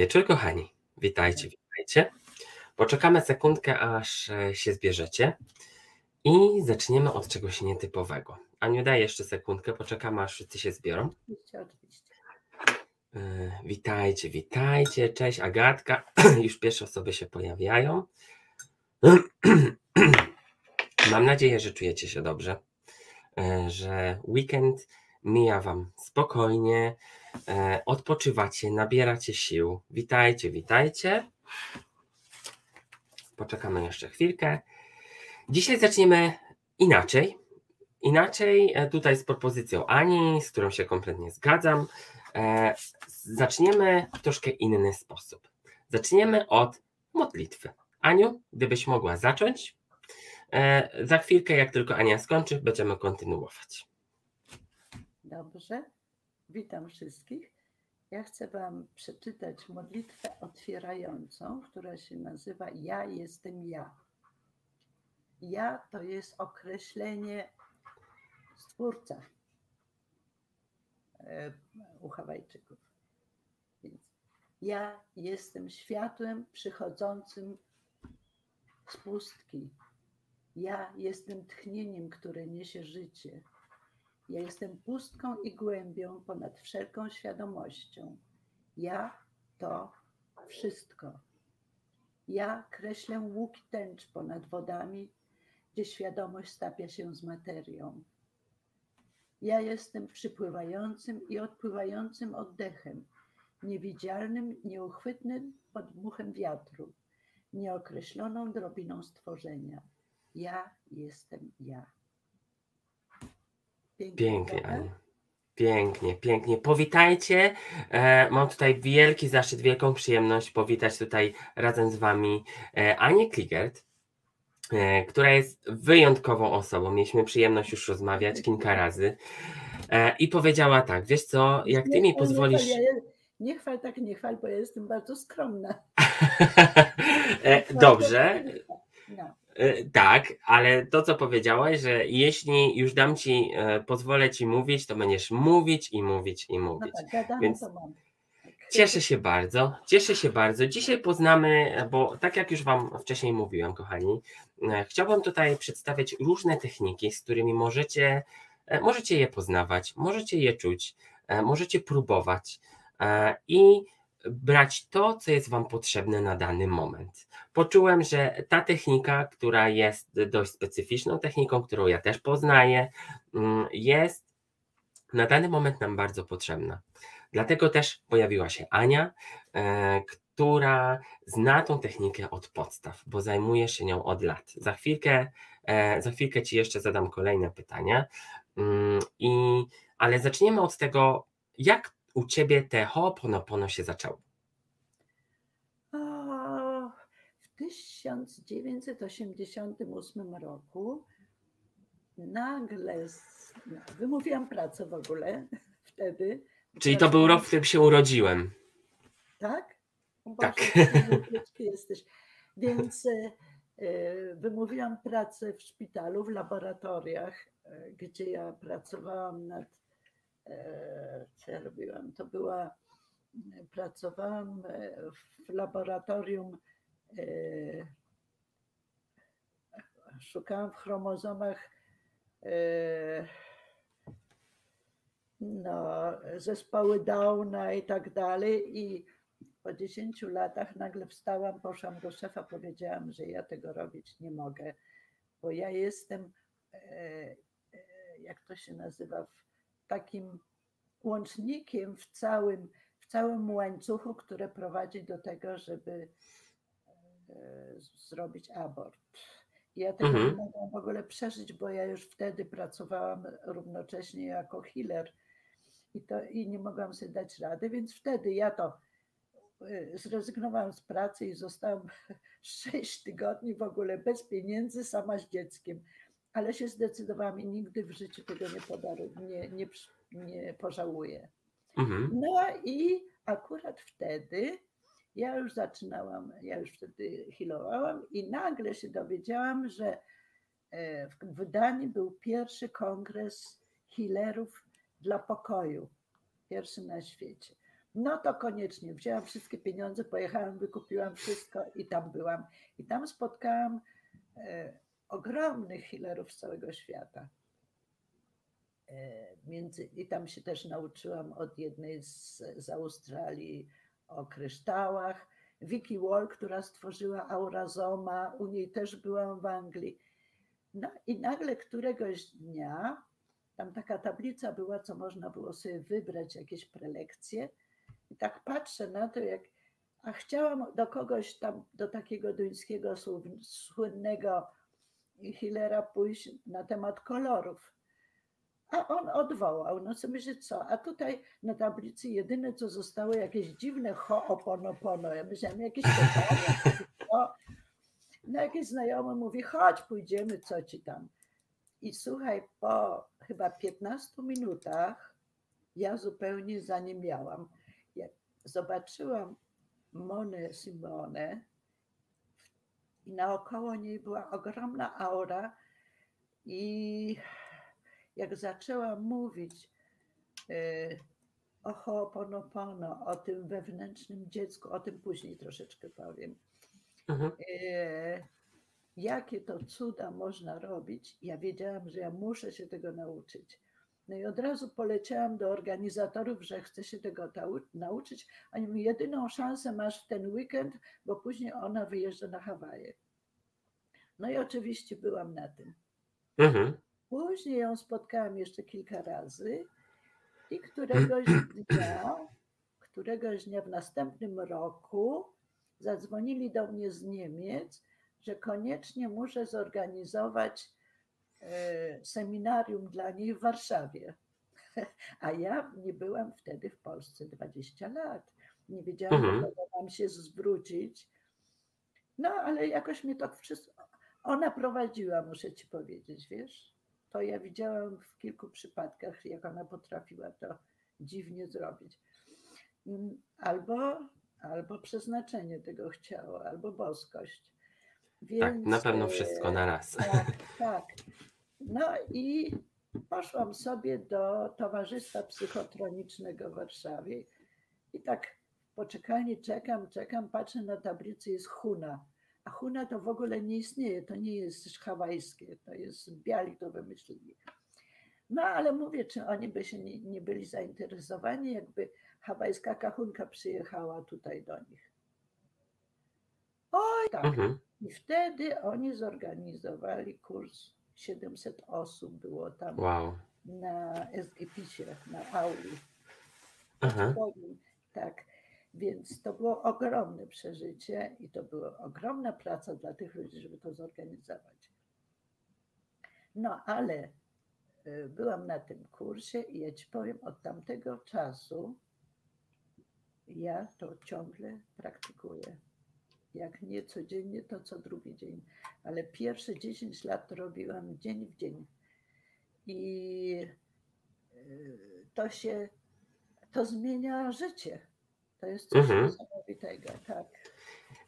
Wieczór, kochani. Witajcie, witajcie. Poczekamy sekundkę, aż e, się zbierzecie i zaczniemy od czegoś nietypowego. Aniu, daj jeszcze sekundkę, poczekamy, aż wszyscy się zbiorą. Oczywiście, oczywiście. E, Witajcie, witajcie. Cześć, Agatka. Już pierwsze osoby się pojawiają. Mam nadzieję, że czujecie się dobrze, e, że weekend mija Wam spokojnie, odpoczywacie, nabieracie sił. Witajcie, witajcie. Poczekamy jeszcze chwilkę. Dzisiaj zaczniemy inaczej. Inaczej, e, tutaj z propozycją Ani, z którą się kompletnie zgadzam. E, Zaczniemy w troszkę inny sposób. Zaczniemy od modlitwy. Aniu, gdybyś mogła zacząć. E, Za chwilkę, jak tylko Ania skończy, będziemy kontynuować. Dobrze. Witam wszystkich. Ja chcę Wam przeczytać modlitwę otwierającą, która się nazywa Ja jestem ja. Ja to jest określenie Stwórca e, u Hawajczyków. Więc ja jestem światłem przychodzącym z pustki. Ja jestem tchnieniem, które niesie życie. Ja jestem pustką i głębią ponad wszelką świadomością. Ja to wszystko. Ja kreślę łuk tęcz ponad wodami, gdzie świadomość stapia się z materią. Ja jestem przypływającym i odpływającym oddechem, niewidzialnym, nieuchwytnym podmuchem wiatru, nieokreśloną drobiną stworzenia. Ja jestem ja. Pięknie, prawda? Aniu. Pięknie, pięknie. Powitajcie. E, mam tutaj wielki zaszczyt, wielką przyjemność powitać tutaj razem z Wami e, Anię Kligert, e, która jest wyjątkową osobą. Mieliśmy przyjemność już rozmawiać kilka razy. I powiedziała tak, wiesz co, jak Ty Nie mi pozwolisz. Nie nie chwal tak, nie chwal, bo ja jestem bardzo skromna. E, Dobrze, No, Tak, ale to co powiedziałaś, że jeśli już dam ci, e, pozwolę ci mówić, to będziesz mówić i mówić i no mówić. tak, gadamy Więc. Tak. Cieszę się bardzo, cieszę się bardzo. Dzisiaj poznamy, bo tak jak już Wam wcześniej mówiłem, kochani, e, chciałbym tutaj przedstawiać różne techniki, z którymi możecie, e, możecie je poznawać, możecie je czuć, e, możecie próbować e, i brać to, co jest Wam potrzebne na dany moment. Poczułem, że ta technika, która jest dość specyficzną techniką, którą ja też poznaję, mm, jest na dany moment nam bardzo potrzebna. Dlatego też pojawiła się Ania, e, która zna tą technikę od podstaw, bo zajmuje się nią od lat. Za chwilkę, e, za chwilkę Ci jeszcze zadam kolejne pytania, Mm, i, ale zaczniemy od tego, jak u Ciebie te Ho'oponopono się zaczęło. W 1988 roku nagle, wymówiłam pracę w ogóle wtedy. Czyli to był rok, w którym się urodziłem. Tak? Tak. Jesteś. Więc e, e, wymówiłam pracę w szpitalu, w laboratoriach, e, gdzie ja pracowałam nad. E, Co ja robiłam? To była. Pracowałam e, w laboratorium. e, Szukałam w chromozomach. e, No, zespoły Downa i tak dalej. I po 10 latach nagle wstałam, poszłam do szefa, powiedziałam, że ja tego robić nie mogę, bo ja jestem, e, e, jak to się nazywa, w takim łącznikiem w całym, w całym łańcuchu, które prowadzi do tego, żeby e, zrobić abort. Ja tego Mhm. nie mogłam w ogóle przeżyć, bo ja już wtedy pracowałam równocześnie jako healer i, to, i nie mogłam sobie dać rady, więc wtedy ja to y, zrezygnowałam z pracy i zostałam 6 tygodni w ogóle bez pieniędzy, sama z dzieckiem. Ale się zdecydowałam i nigdy w życiu tego nie podaruję, nie, nie, nie pożałuję. Mhm. No i akurat wtedy ja już zaczynałam, ja już wtedy healowałam i nagle się dowiedziałam, że e, w w Danii był pierwszy kongres healerów dla pokoju, pierwszy na świecie. No to koniecznie. Wzięłam wszystkie pieniądze, pojechałam, wykupiłam wszystko i tam byłam. I tam spotkałam e, ogromnych healerów z całego świata. E, między, I tam się też nauczyłam od jednej z, z Australii o kryształach. Vicky Wall, która stworzyła Aurazoma, u niej też byłam w Anglii. No i nagle któregoś dnia, tam taka tablica była, co można było sobie wybrać, jakieś prelekcje. I tak patrzę na to, jak. A chciałam do kogoś tam, do takiego duńskiego słynnego healera pójść na temat kolorów. A on odwołał. No co myślę, co? A tutaj na tablicy jedyne, co zostało, jakieś dziwne ho'oponopono. Ja myślałam, jakieś pytania. No jakiś znajomy mówi, chodź, pójdziemy, co ci tam. I słuchaj, po chyba 15 minutach ja zupełnie zaniemiałam. Ja zobaczyłam Monę Simone i naokoło niej była ogromna aura i jak zaczęłam mówić y, o Ho'oponopono, o tym wewnętrznym dziecku, o tym później troszeczkę powiem. Y, jakie to cuda można robić, ja wiedziałam, że ja muszę się tego nauczyć. No i od razu poleciałam do organizatorów, że chcę się tego nauczyć. Oni jedyną szansę masz w ten weekend, bo później ona wyjeżdża na Hawaje. No i oczywiście byłam na tym. Mhm. Później ją spotkałam jeszcze kilka razy i któregoś dnia, któregoś dnia w następnym roku zadzwonili do mnie z Niemiec, że koniecznie muszę zorganizować seminarium dla niej w Warszawie. A ja nie byłam wtedy w Polsce 20 lat. Nie wiedziałam, mhm. kogo mam się zwrócić. No, ale jakoś mnie to wszystko. Ona prowadziła, muszę ci powiedzieć, wiesz to ja widziałam w kilku przypadkach, jak ona potrafiła to dziwnie zrobić. Mm, albo, albo przeznaczenie tego chciało, albo boskość. Więc, tak, na pewno wszystko na raz. Tak, tak. No i poszłam sobie do Towarzystwa Psychotronicznego w Warszawie i tak poczekalnie czekam, czekam, patrzę na tablicę, jest Huna. A Huna to w ogóle nie istnieje, to nie jest hawajskie, to jest biali to wymyślili. No ale mówię, czy oni by się nie, nie byli zainteresowani, jakby hawajska kachunka przyjechała tutaj do nich. Oj, tak. Mhm. I wtedy oni zorganizowali kurs. 700 osób było tam wow. na SGP-sie, na auli. Aha. Tak. Więc to było ogromne przeżycie i to była ogromna praca dla tych ludzi, żeby to zorganizować. No ale y, byłam na tym kursie i ja ci powiem, od tamtego czasu ja to ciągle praktykuję. Jak nie codziennie, to co drugi dzień. Ale pierwsze 10 lat robiłam dzień w dzień. I y, to się, to zmienia życie to jest coś mhm. niesamowitego, tak.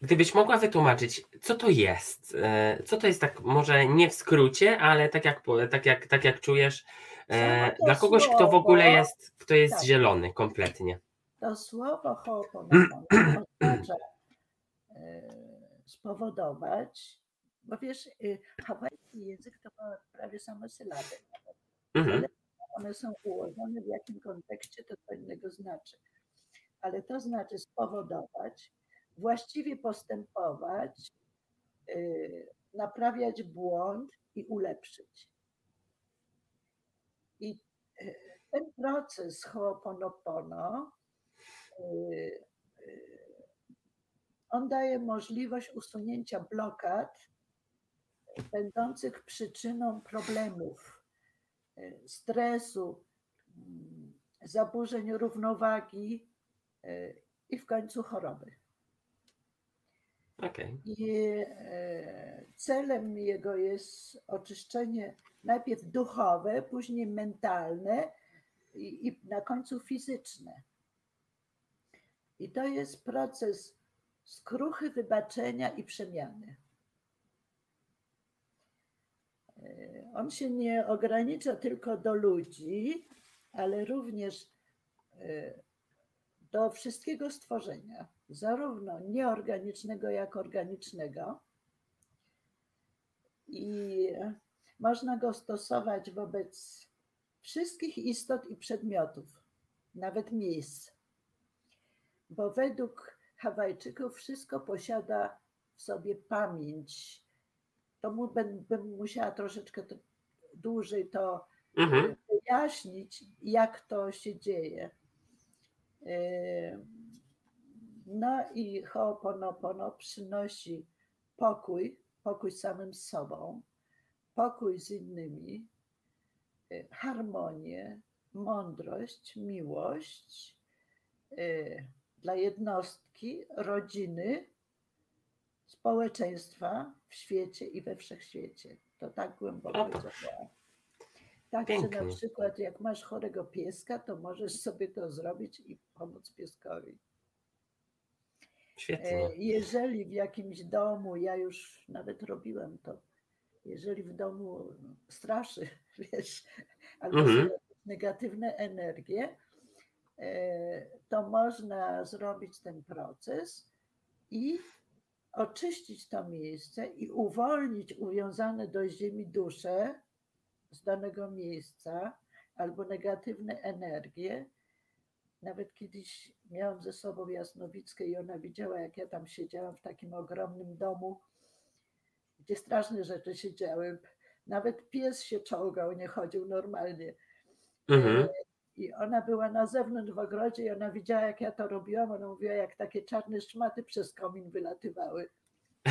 Gdybyś mogła wytłumaczyć, co to jest? E, co to jest tak, może nie w skrócie, ale tak jak, tak jak, tak jak czujesz, e, dla kogoś, słowo, kto w ogóle jest, kto jest tak. zielony kompletnie. To słowo ho'oponopono oznacza spowodować, bo wiesz, hawajski język to ma prawie same sylaby. Mhm. One są ułożone w jakim kontekście, to co innego znaczy ale to znaczy spowodować, właściwie postępować, y, naprawiać błąd i ulepszyć. I y, ten proces Ho'oponopono, y, on daje możliwość usunięcia blokad będących przyczyną problemów, stresu, mm, zaburzeń równowagi, i w końcu choroby. Okay. I e, celem jego jest oczyszczenie najpierw duchowe, później mentalne i, i na końcu fizyczne. I to jest proces skruchy, wybaczenia i przemiany. E, on się nie ogranicza tylko do ludzi, ale również e, do wszystkiego stworzenia, zarówno nieorganicznego, jak organicznego. I można go stosować wobec wszystkich istot i przedmiotów, nawet miejsc. Bo według Hawajczyków wszystko posiada w sobie pamięć. To mu, bym, musiała troszeczkę to, dłużej to mhm. wyjaśnić, jak to się dzieje. No i Ho'oponopono przynosi pokój, pokój samym sobą, pokój z innymi, y, harmonię, mądrość, miłość dla jednostki, rodziny, społeczeństwa w świecie i we wszechświecie. To tak głęboko działa. Tak, Pięknie. że na przykład jak masz chorego pieska, to możesz sobie to zrobić i pomóc pieskowi. Świetnie. E, jeżeli w jakimś domu, ja już nawet robiłam to, jeżeli w domu straszy, wiesz, albo mhm. negatywne energie, to można zrobić ten proces i oczyścić to miejsce i uwolnić uwiązane do ziemi dusze z danego miejsca albo negatywne energie. Nawet kiedyś miałam ze sobą Jasnowickę i ona widziała, jak ja tam siedziałam w takim ogromnym domu, gdzie straszne rzeczy się działy. Nawet pies się czołgał, nie chodził normalnie. Mhm. I ona była na zewnątrz w ogrodzie i ona widziała, jak ja to robiłam. Ona mówiła, jak takie czarne szmaty przez komin wylatywały.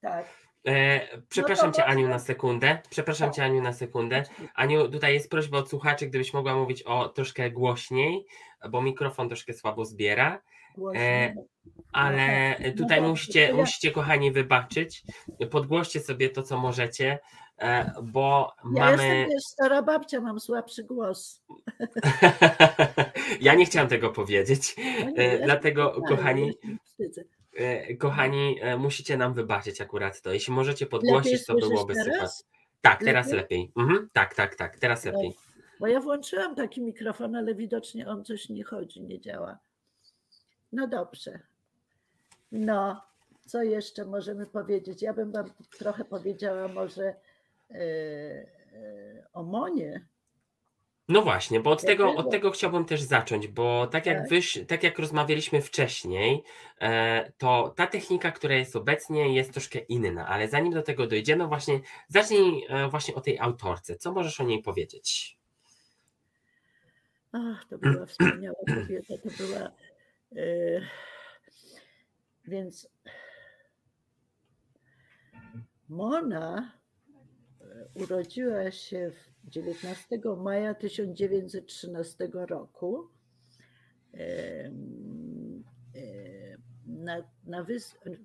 tak. E, przepraszam no cię, Aniu, na sekundę. Przepraszam cię, Aniu, na sekundę. Aniu, tutaj jest prośba od słuchaczy, gdybyś mogła mówić o troszkę głośniej, bo mikrofon troszkę słabo zbiera. E, ale no tutaj musicie, musicie, kochani, wybaczyć. Podgłoście sobie to, co możecie, bo ja mamy. Jestem też stara babcia, mam słabszy głos. ja nie chciałam tego powiedzieć. No nie, e, Dlatego, kochani. E, kochani, e, musicie nam wybaczyć akurat to. Jeśli możecie podgłosić, to byłoby super. Tak, teraz lepiej. lepiej. Mhm, tak, tak, tak, teraz lepiej. Bo ja włączyłam taki mikrofon, ale widocznie on coś nie chodzi, nie działa. No dobrze. No, co jeszcze możemy powiedzieć? Ja bym Wam trochę powiedziała może yy, yy, o Monie. No właśnie, bo od tego, od tego chciałbym też zacząć, bo tak jak, tak. Tak jak rozmawialiśmy wcześniej, e, to ta technika, która jest obecnie, jest troszkę inna, ale zanim do tego dojdziemy, właśnie zacznij e, właśnie o tej autorce. Co możesz o niej powiedzieć? Ach, to była wspaniała kobieta, to była. E, więc Mona urodziła się w 19 maja 1913 roku na, na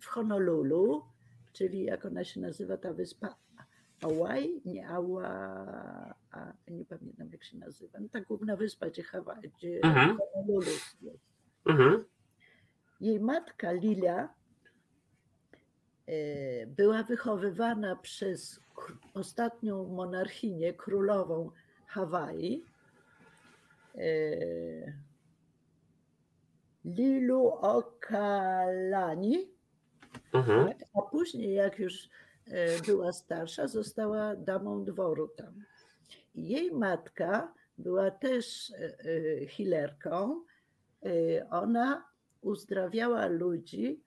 w Honolulu, czyli jak ona się nazywa ta wyspa Hawaii, nie Ała, a, nie pamiętam jak się nazywa, no ta główna wyspa, gdzie, Hawaii, gdzie mhm. Honolulu jest. Mhm. Jej matka Lilia e, była wychowywana przez ostatnią monarchinię, królową Hawaii, e, Lilu Okalani, mhm. A później jak już e, była starsza, została damą dworu tam. Jej matka była też e, healerką. Ona uzdrawiała ludzi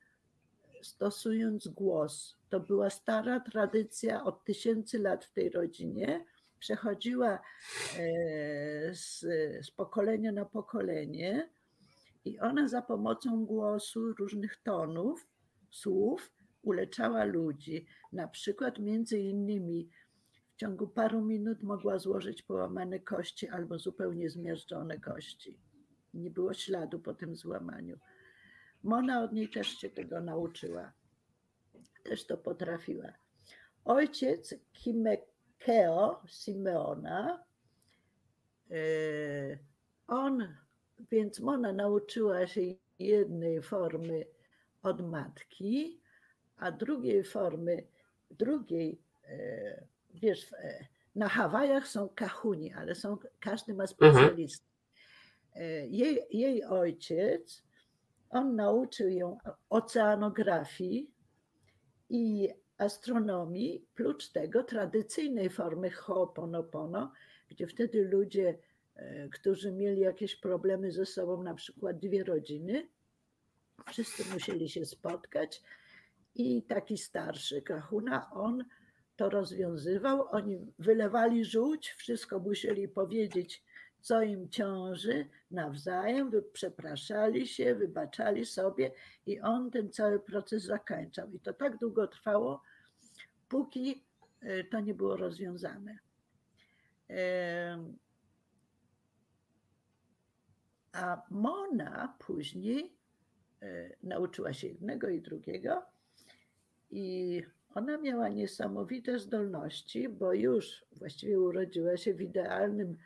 stosując głos. To była stara tradycja od tysięcy lat w tej rodzinie. Przechodziła e, z, z pokolenia na pokolenie i ona za pomocą głosu, różnych tonów, słów uleczała ludzi. Na przykład między innymi w ciągu paru minut mogła złożyć połamane kości albo zupełnie zmiażdżone kości. Nie było śladu po tym złamaniu. Mona od niej też się tego nauczyła. Też to potrafiła. Ojciec Kimekeo Simeona, e, on, więc Mona nauczyła się jednej formy od matki, a drugiej formy, drugiej, e, wiesz, e, na Hawajach są kahuni, ale są, każdy ma specjalistę. e, jej, jej ojciec, on nauczył ją oceanografii i astronomii, prócz tego tradycyjnej formy Ho'oponopono, gdzie wtedy ludzie, e, którzy mieli jakieś problemy ze sobą, na przykład dwie rodziny, wszyscy musieli się spotkać i taki starszy kahuna, on to rozwiązywał, oni wylewali żółć, wszystko musieli powiedzieć, co im ciąży nawzajem, przepraszali się, wybaczali sobie i on ten cały proces zakończał. I to tak długo trwało, póki e, to nie było rozwiązane. A Mona później e, nauczyła się jednego i drugiego i ona miała niesamowite zdolności, bo już właściwie urodziła się w idealnym,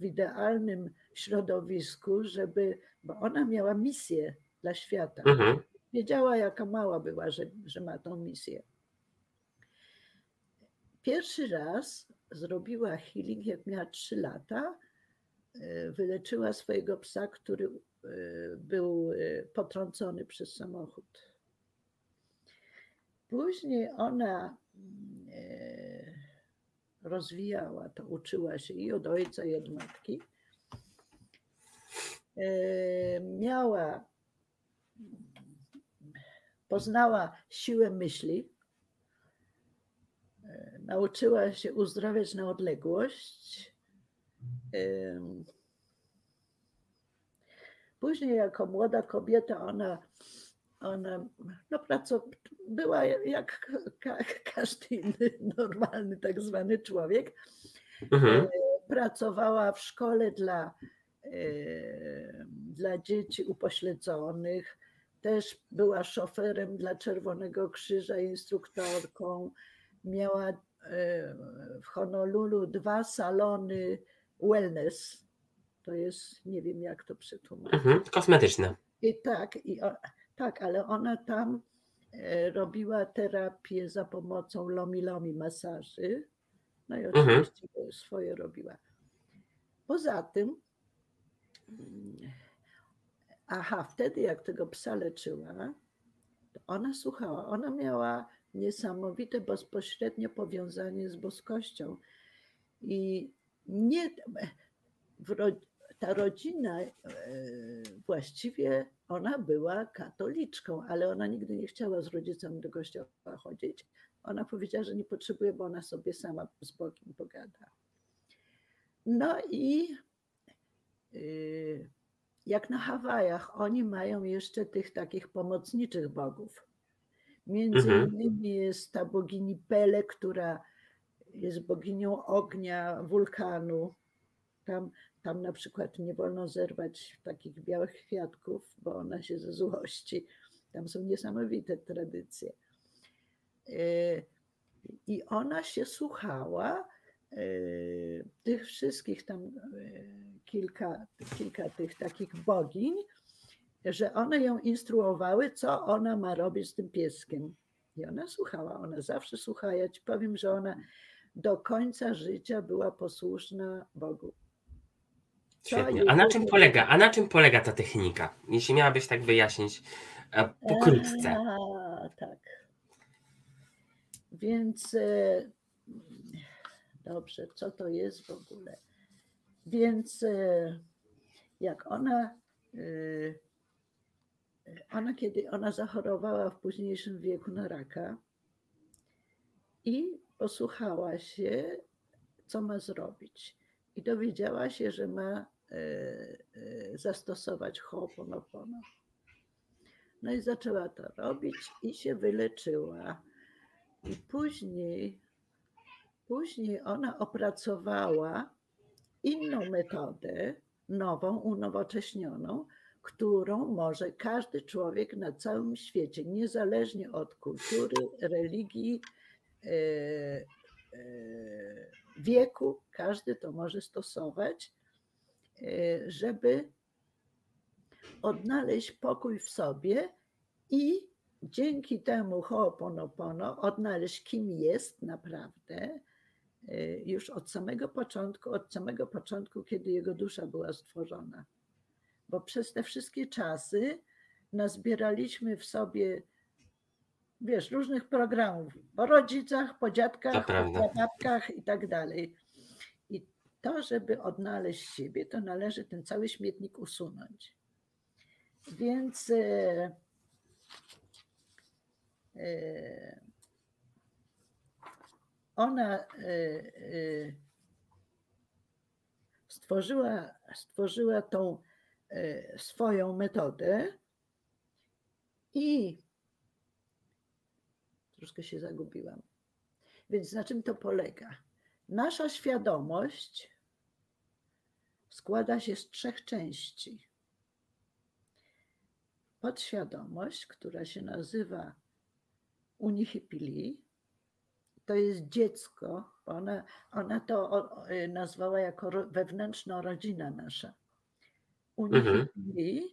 w idealnym środowisku, żeby, bo ona miała misję dla świata. Mhm. Wiedziała, jaka mała była, że, że ma tą misję. Pierwszy raz zrobiła healing, jak miała 3 lata. E, wyleczyła swojego psa, który e, był e, potrącony przez samochód. Później ona rozwijała to, uczyła się i od ojca, i od matki. Miała, poznała siłę myśli, nauczyła się uzdrawiać na odległość. Później, jako młoda kobieta, ona, ona no, była jak każdy inny normalny, tak zwany człowiek. Mhm. Pracowała w szkole dla, dla dzieci upośledzonych. Też była szoferem dla Czerwonego Krzyża, instruktorką miała e, w Honolulu dwa salony wellness. To jest, nie wiem jak to przetłumaczyć. Mhm, kosmetyczne. I tak, i tak, ale ona tam e, robiła terapię za pomocą lomi-lomi masaży. No i mhm. oczywiście mhm. swoje robiła. Poza tym, mm, aha, wtedy jak tego psa leczyła, to ona słuchała. Ona miała niesamowite bezpośrednie powiązanie z boskością. I nie, ta rodzina e, właściwie ona była katoliczką, ale ona nigdy nie chciała z rodzicami do kościoła chodzić. Ona powiedziała, że nie potrzebuje, bo ona sobie sama z Bogiem pogada. No i y, jak na Hawajach, oni mają jeszcze tych takich pomocniczych bogów. Między mhm. innymi jest ta bogini Pele, która jest boginią ognia, wulkanu. Tam, tam na przykład nie wolno zerwać takich białych kwiatków, bo ona się ze złości. Tam są niesamowite tradycje. E, I ona się słuchała e, tych wszystkich tam e, kilka, kilka tych takich bogiń, że one ją instruowały, co ona ma robić z tym pieskiem. I ona słuchała, ona zawsze słuchała. Ja ci powiem, że ona do końca życia była posłuszna Bogu. Świetnie. A na czym polega? A na czym polega ta technika? Jeśli miałabyś tak wyjaśnić e, pokrótce. A, tak. Więc e, dobrze, co to jest w ogóle? Więc e, jak ona ona kiedy ona zachorowała w późniejszym wieku na raka i posłuchała się, co ma zrobić. I dowiedziała się, że ma zastosować Ho'oponopono. No i zaczęła to robić i się wyleczyła. I później, później ona opracowała inną metodę, nową, unowocześnioną, którą może każdy człowiek na całym świecie, niezależnie od kultury, religii, e, e, wieku, każdy to może stosować, e, żeby odnaleźć pokój w sobie i dzięki temu Ho'oponopono odnaleźć, kim jest naprawdę, już od samego początku, od samego początku, kiedy jego dusza była stworzona bo przez te wszystkie czasy nazbieraliśmy w sobie, wiesz, różnych programów po rodzicach, po dziadkach, po babkach i tak dalej. To, żeby odnaleźć siebie, to należy ten cały śmietnik usunąć. Więc e, e, ona e stworzyła, stworzyła tą swoją metodę i troszkę się zagubiłam. Więc na czym to polega? Nasza świadomość składa się z trzech części. Podświadomość, która się nazywa unihipili, to jest dziecko, ona, ona to nazwała jako wewnętrzna rodzina nasza. Unifili, mhm.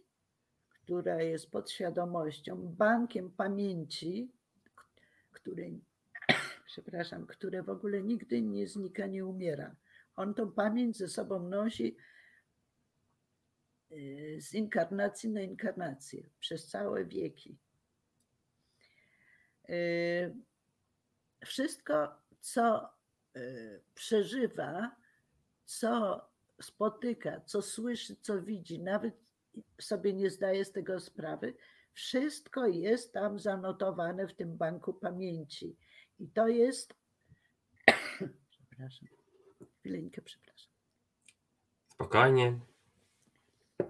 która jest podświadomością, bankiem pamięci, której, przepraszam, które w ogóle nigdy nie znika, nie umiera. On tą pamięć ze sobą nosi y, z inkarnacji na inkarnację przez całe wieki. Y, wszystko, co y, przeżywa, co spotyka, co słyszy, co widzi, nawet sobie nie zdaje z tego sprawy, wszystko jest tam zanotowane w tym banku pamięci. I to jest. przepraszam, chwileńkę, przepraszam. Spokojnie.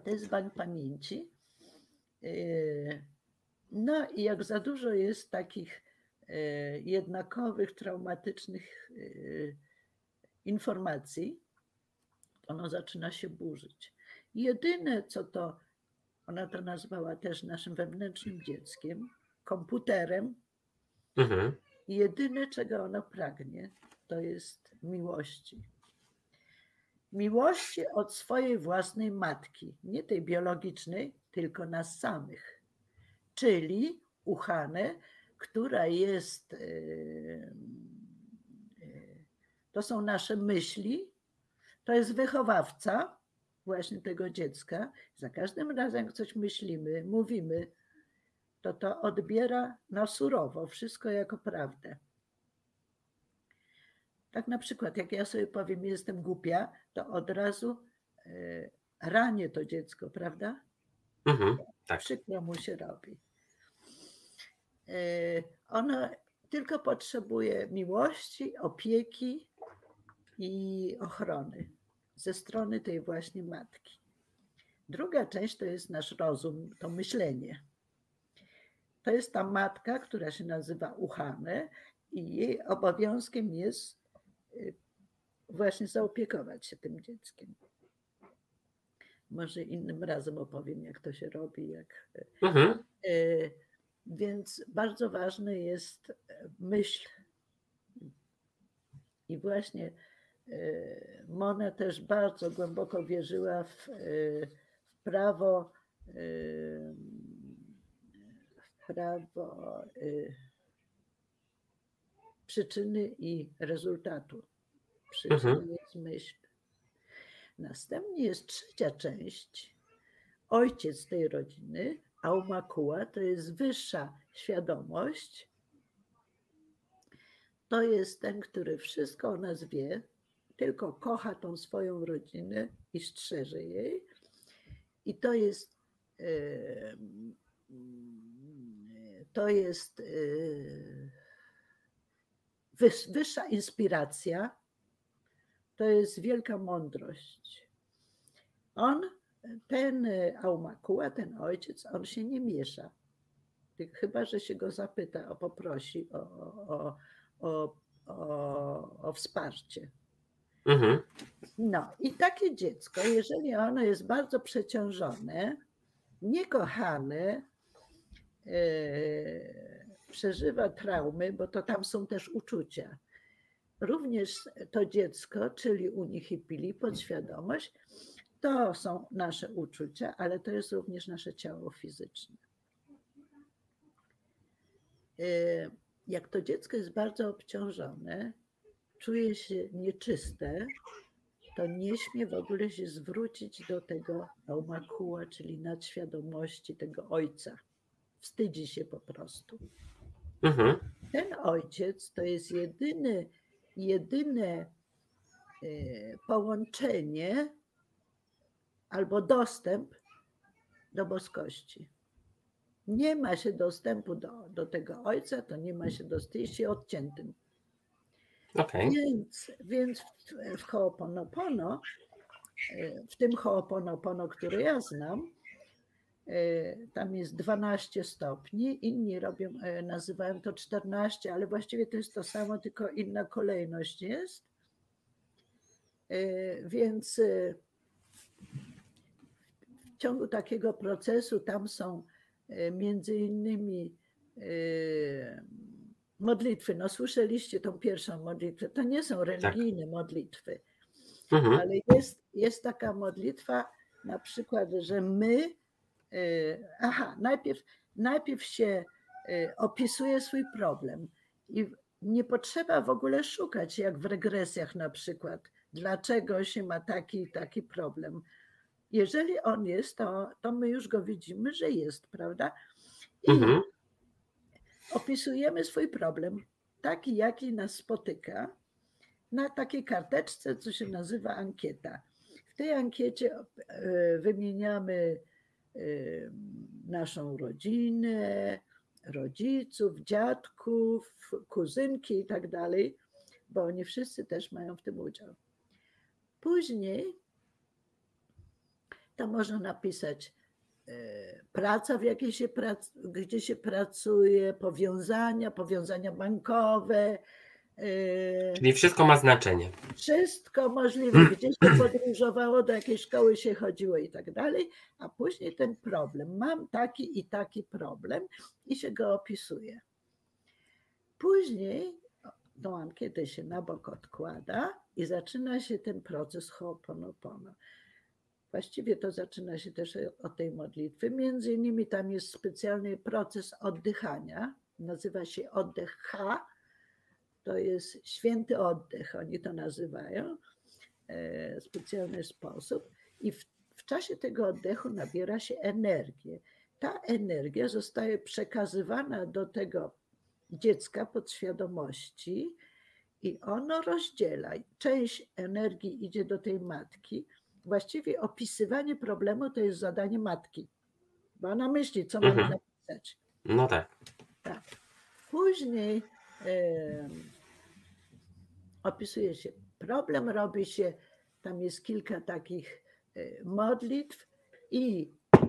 To jest bank pamięci. Y, no i jak za dużo jest takich E, jednakowych, traumatycznych e, informacji, ono zaczyna się burzyć. Jedyne, co to, ona to nazwała też naszym wewnętrznym dzieckiem, komputerem. Mhm. Jedyne, czego ono pragnie, to jest miłości. Miłości od swojej własnej matki, nie tej biologicznej, tylko nas samych. Czyli uchane, która jest, e, e, to są nasze myśli, to jest wychowawca właśnie tego dziecka. Za każdym razem, jak coś myślimy, mówimy, to to odbiera na surowo wszystko jako prawdę. Tak na przykład, jak ja sobie powiem, jestem głupia, to od razu e, ranię to dziecko, prawda? Mhm, tak. Przykro mu się robi. E, ona tylko potrzebuje miłości, opieki i ochrony ze strony tej właśnie matki. Druga część to jest nasz rozum, to myślenie. To jest ta matka, która się nazywa Uchane i jej obowiązkiem jest y, właśnie zaopiekować się tym dzieckiem. Może innym razem opowiem, jak to się robi, jak. Mhm. Y, więc bardzo ważny jest e, myśl. I właśnie e, Mona też bardzo głęboko wierzyła w, w prawo, w prawo przyczyny i rezultatu. Przyczyny mhm. jest myśl. Następnie jest trzecia część. Ojciec tej rodziny, Aumakua to jest wyższa świadomość. To jest ten, który wszystko o nas wie, tylko kocha tą swoją rodzinę i strzeże jej. I to jest to jest wyższa inspiracja, to jest wielka mądrość. On ten e, Aumakua, ten ojciec, on się nie miesza. Chyba, że się go zapyta, o poprosi o, o, o, o, o wsparcie. Mhm. No i takie dziecko, jeżeli ono jest bardzo przeciążone, niekochane, yy, przeżywa traumy, bo to tam są też uczucia. Również to dziecko, czyli u nich i pili podświadomość, to są nasze uczucia, ale to jest również nasze ciało fizyczne. Y, jak to dziecko jest bardzo obciążone, czuje się nieczyste, to nie śmie w ogóle się zwrócić do tego Aumakuła, czyli nadświadomości tego ojca. Wstydzi się po prostu. Mhm. Ten ojciec to jest jedyny, jedyne e, połączenie albo dostęp do boskości. Nie ma się dostępu do, do tego ojca, to nie ma się dostępu, jest się odciętym. Okej. Więc, więc w, w Ho'oponopono, e, w tym Ho'oponopono, który ja znam, tam jest 12 stopni, inni robią, e, nazywają to 14, ale właściwie to jest to samo, tylko inna kolejność jest. Więc w ciągu takiego procesu tam są między innymi modlitwy. No słyszeliście tą pierwszą modlitwę. To nie są religijne tak. modlitwy, mhm. ale jest, jest taka modlitwa na przykład, że my, y, aha, najpierw, najpierw się y, opisuje swój problem i nie potrzeba w ogóle szukać, jak w regresjach na przykład, dlaczego się ma taki taki problem. Jeżeli on jest, to, to my już go widzimy, że jest, prawda? I mhm opisujemy swój problem, taki jaki nas spotyka, na takiej karteczce, co się nazywa ankieta. W tej ankiecie e, wymieniamy e, naszą rodzinę, rodziców, dziadków, kuzynki i tak dalej, bo oni wszyscy też mają w tym udział. Później to można napisać E, praca, w jakiej się prac, gdzie się pracuje, powiązania, powiązania bankowe. E, Czyli wszystko ma znaczenie. Wszystko możliwe, gdzie się podróżowało, do jakiej szkoły się chodziło i tak dalej, a później ten problem. Mam taki i taki problem i się go opisuje. Później tą ankietę się na bok odkłada i zaczyna się ten proces Ho'oponopono. Właściwie to zaczyna się też od tej modlitwy. Między innymi tam jest specjalny proces oddychania, nazywa się oddech H. To jest święty oddech, oni to nazywają w specjalny sposób. I w, w czasie tego oddechu nabiera się energię. Ta energia zostaje przekazywana do tego dziecka podświadomości i ono rozdziela. Część energii idzie do tej matki, właściwie opisywanie problemu to jest zadanie matki, bo ona myśli, co mhm. mamy napisać. No tak. tak. Później opisuje się problem, robi się, tam jest kilka takich e, modlitw i e,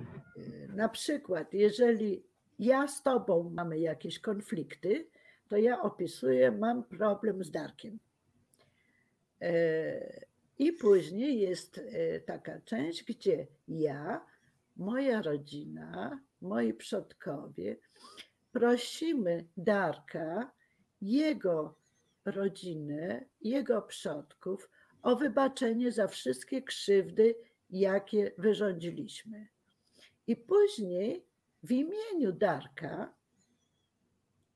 na przykład, jeżeli ja z tobą mamy jakieś konflikty, to ja opisuję, mam problem z Darkiem. E, i później jest taka część, gdzie ja, moja rodzina, moi przodkowie prosimy Darka, jego rodzinę, jego przodków o wybaczenie za wszystkie krzywdy, jakie wyrządziliśmy. I później w imieniu Darka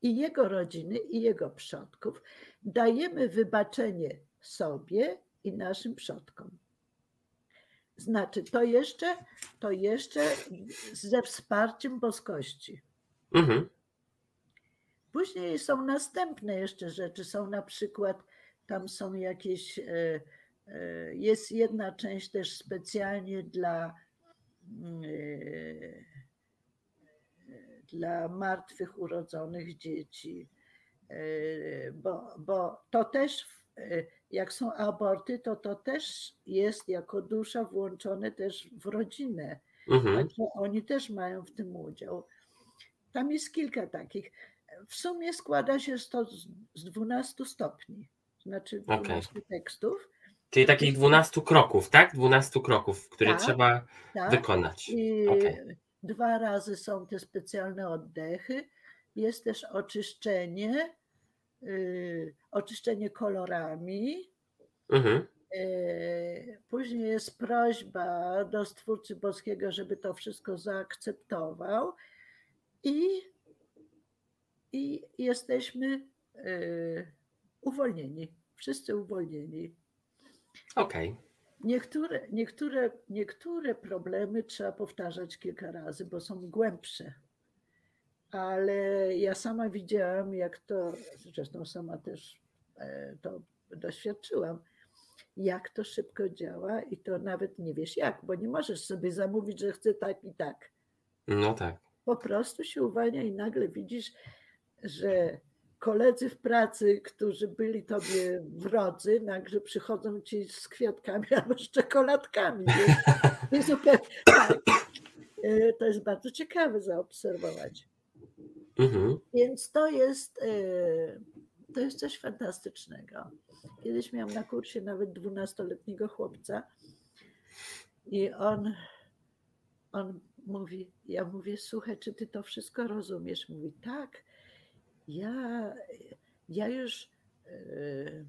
i jego rodziny, i jego przodków dajemy wybaczenie sobie i naszym przodkom. Znaczy, to jeszcze, to jeszcze ze wsparciem boskości. Mhm. Później są następne jeszcze rzeczy. Są na przykład, tam są jakieś, e, e, jest jedna część też specjalnie dla, mm, e, dla martwych urodzonych dzieci, bo, bo to też jak są aborty, to to też jest jako dusza włączone też w rodzinę. Mhm. Także oni też mają w tym udział. Tam jest kilka takich. W sumie składa się to z 12 stopni, znaczy 12 okay. tekstów. Czyli takich 12 kroków, tak? 12 kroków, które tak, trzeba tak. wykonać. Okay. Dwa razy są te specjalne oddechy. Jest też oczyszczenie Y, oczyszczenie kolorami. Mhm. Y, później jest prośba do Stwórcy Boskiego, żeby to wszystko zaakceptował i, i jesteśmy y, uwolnieni. Wszyscy uwolnieni. Okej. Okay. niektóre, niektóre, niektóre problemy trzeba powtarzać kilka razy, bo są głębsze. Ale ja sama widziałam, jak to, zresztą sama też e, to doświadczyłam, jak to szybko działa i to nawet nie wiesz jak, bo nie możesz sobie zamówić, że chcę tak i tak. No tak. Po prostu się uwalnia i nagle widzisz, że koledzy w pracy, którzy byli tobie wrodzy, nagle przychodzą ci z kwiatkami albo z czekoladkami. Więc, zupełnie, tak. E, to jest bardzo ciekawe zaobserwować. Mhm. Więc to jest, e, to jest coś fantastycznego. Kiedyś miałam na kursie nawet dwunastoletniego chłopca i on, on mówi, ja mówię, słuchaj, czy ty to wszystko rozumiesz? Mówi, tak, ja, ja już e,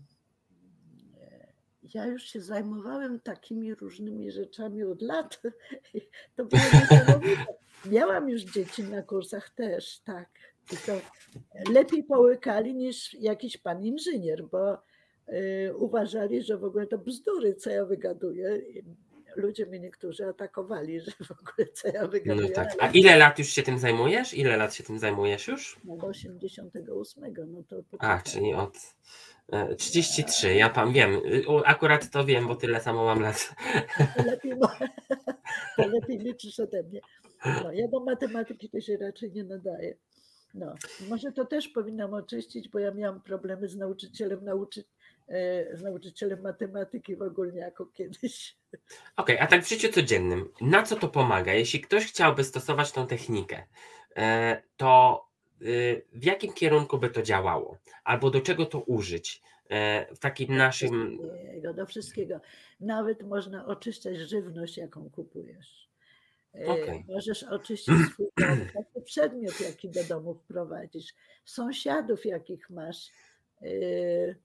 ja już się zajmowałem takimi różnymi rzeczami od lat. To było. Miałam już dzieci na kursach też, tak. I to lepiej połykali niż jakiś pan inżynier, bo y, uważali, że w ogóle to bzdury, co ja wygaduję. Ludzie mnie niektórzy atakowali, że w ogóle co ja wygaduję. No tak. A ile lat już się tym zajmujesz? Ile lat się tym zajmujesz już? Do 88, no to A, czyli od 33, ja pan wiem, akurat to wiem, bo tyle samo mam lat. To lepiej, to lepiej liczysz ode mnie. No, ja do matematyki to się raczej nie nadaję. No, może to też powinnam oczyścić, bo ja miałam problemy z nauczycielem nauczy, e, z nauczycielem matematyki w ogóle jako kiedyś. Okej, okay, a tak w życiu codziennym, na co to pomaga? Jeśli ktoś chciałby stosować tą technikę, e, to y, w jakim kierunku by to działało? Albo do czego to użyć? E, w takim do naszym. Wszystkiego, do wszystkiego. Nawet można oczyszczać żywność, jaką kupujesz. Okay. Możesz oczyścić swój dom, taki przedmiot, jaki do domu wprowadzisz, sąsiadów, jakich masz. Yy,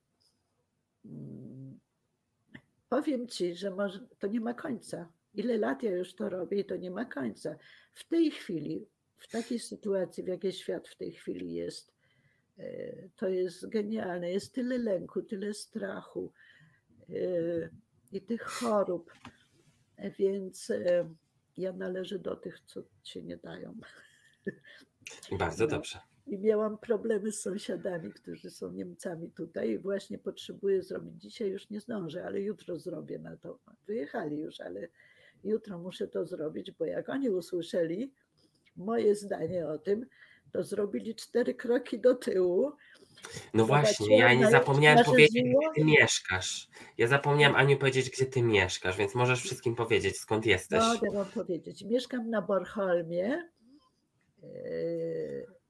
powiem ci, że może, to nie ma końca. Ile lat ja już to robię i to nie ma końca. W tej chwili, w takiej sytuacji, w jakiej świat w tej chwili jest, yy, to jest genialne. Jest tyle lęku, tyle strachu yy, i tych chorób. Więc ja należę do tych, co się nie dają. Bardzo no. dobrze. I miałam problemy z sąsiadami, którzy są Niemcami tutaj i właśnie potrzebuję zrobić. Dzisiaj już nie zdążę, ale jutro zrobię na to. Wyjechali już, ale jutro muszę to zrobić, bo jak oni usłyszeli moje zdanie o tym, to zrobili cztery kroki do tyłu no właśnie, ja nie zapomniałem powiedzieć, gdzie ty mieszkasz. Ja zapomniałem Aniu powiedzieć, gdzie ty mieszkasz, więc możesz wszystkim powiedzieć, skąd jesteś. Mogę wam powiedzieć. Mieszkam na Bornholmie.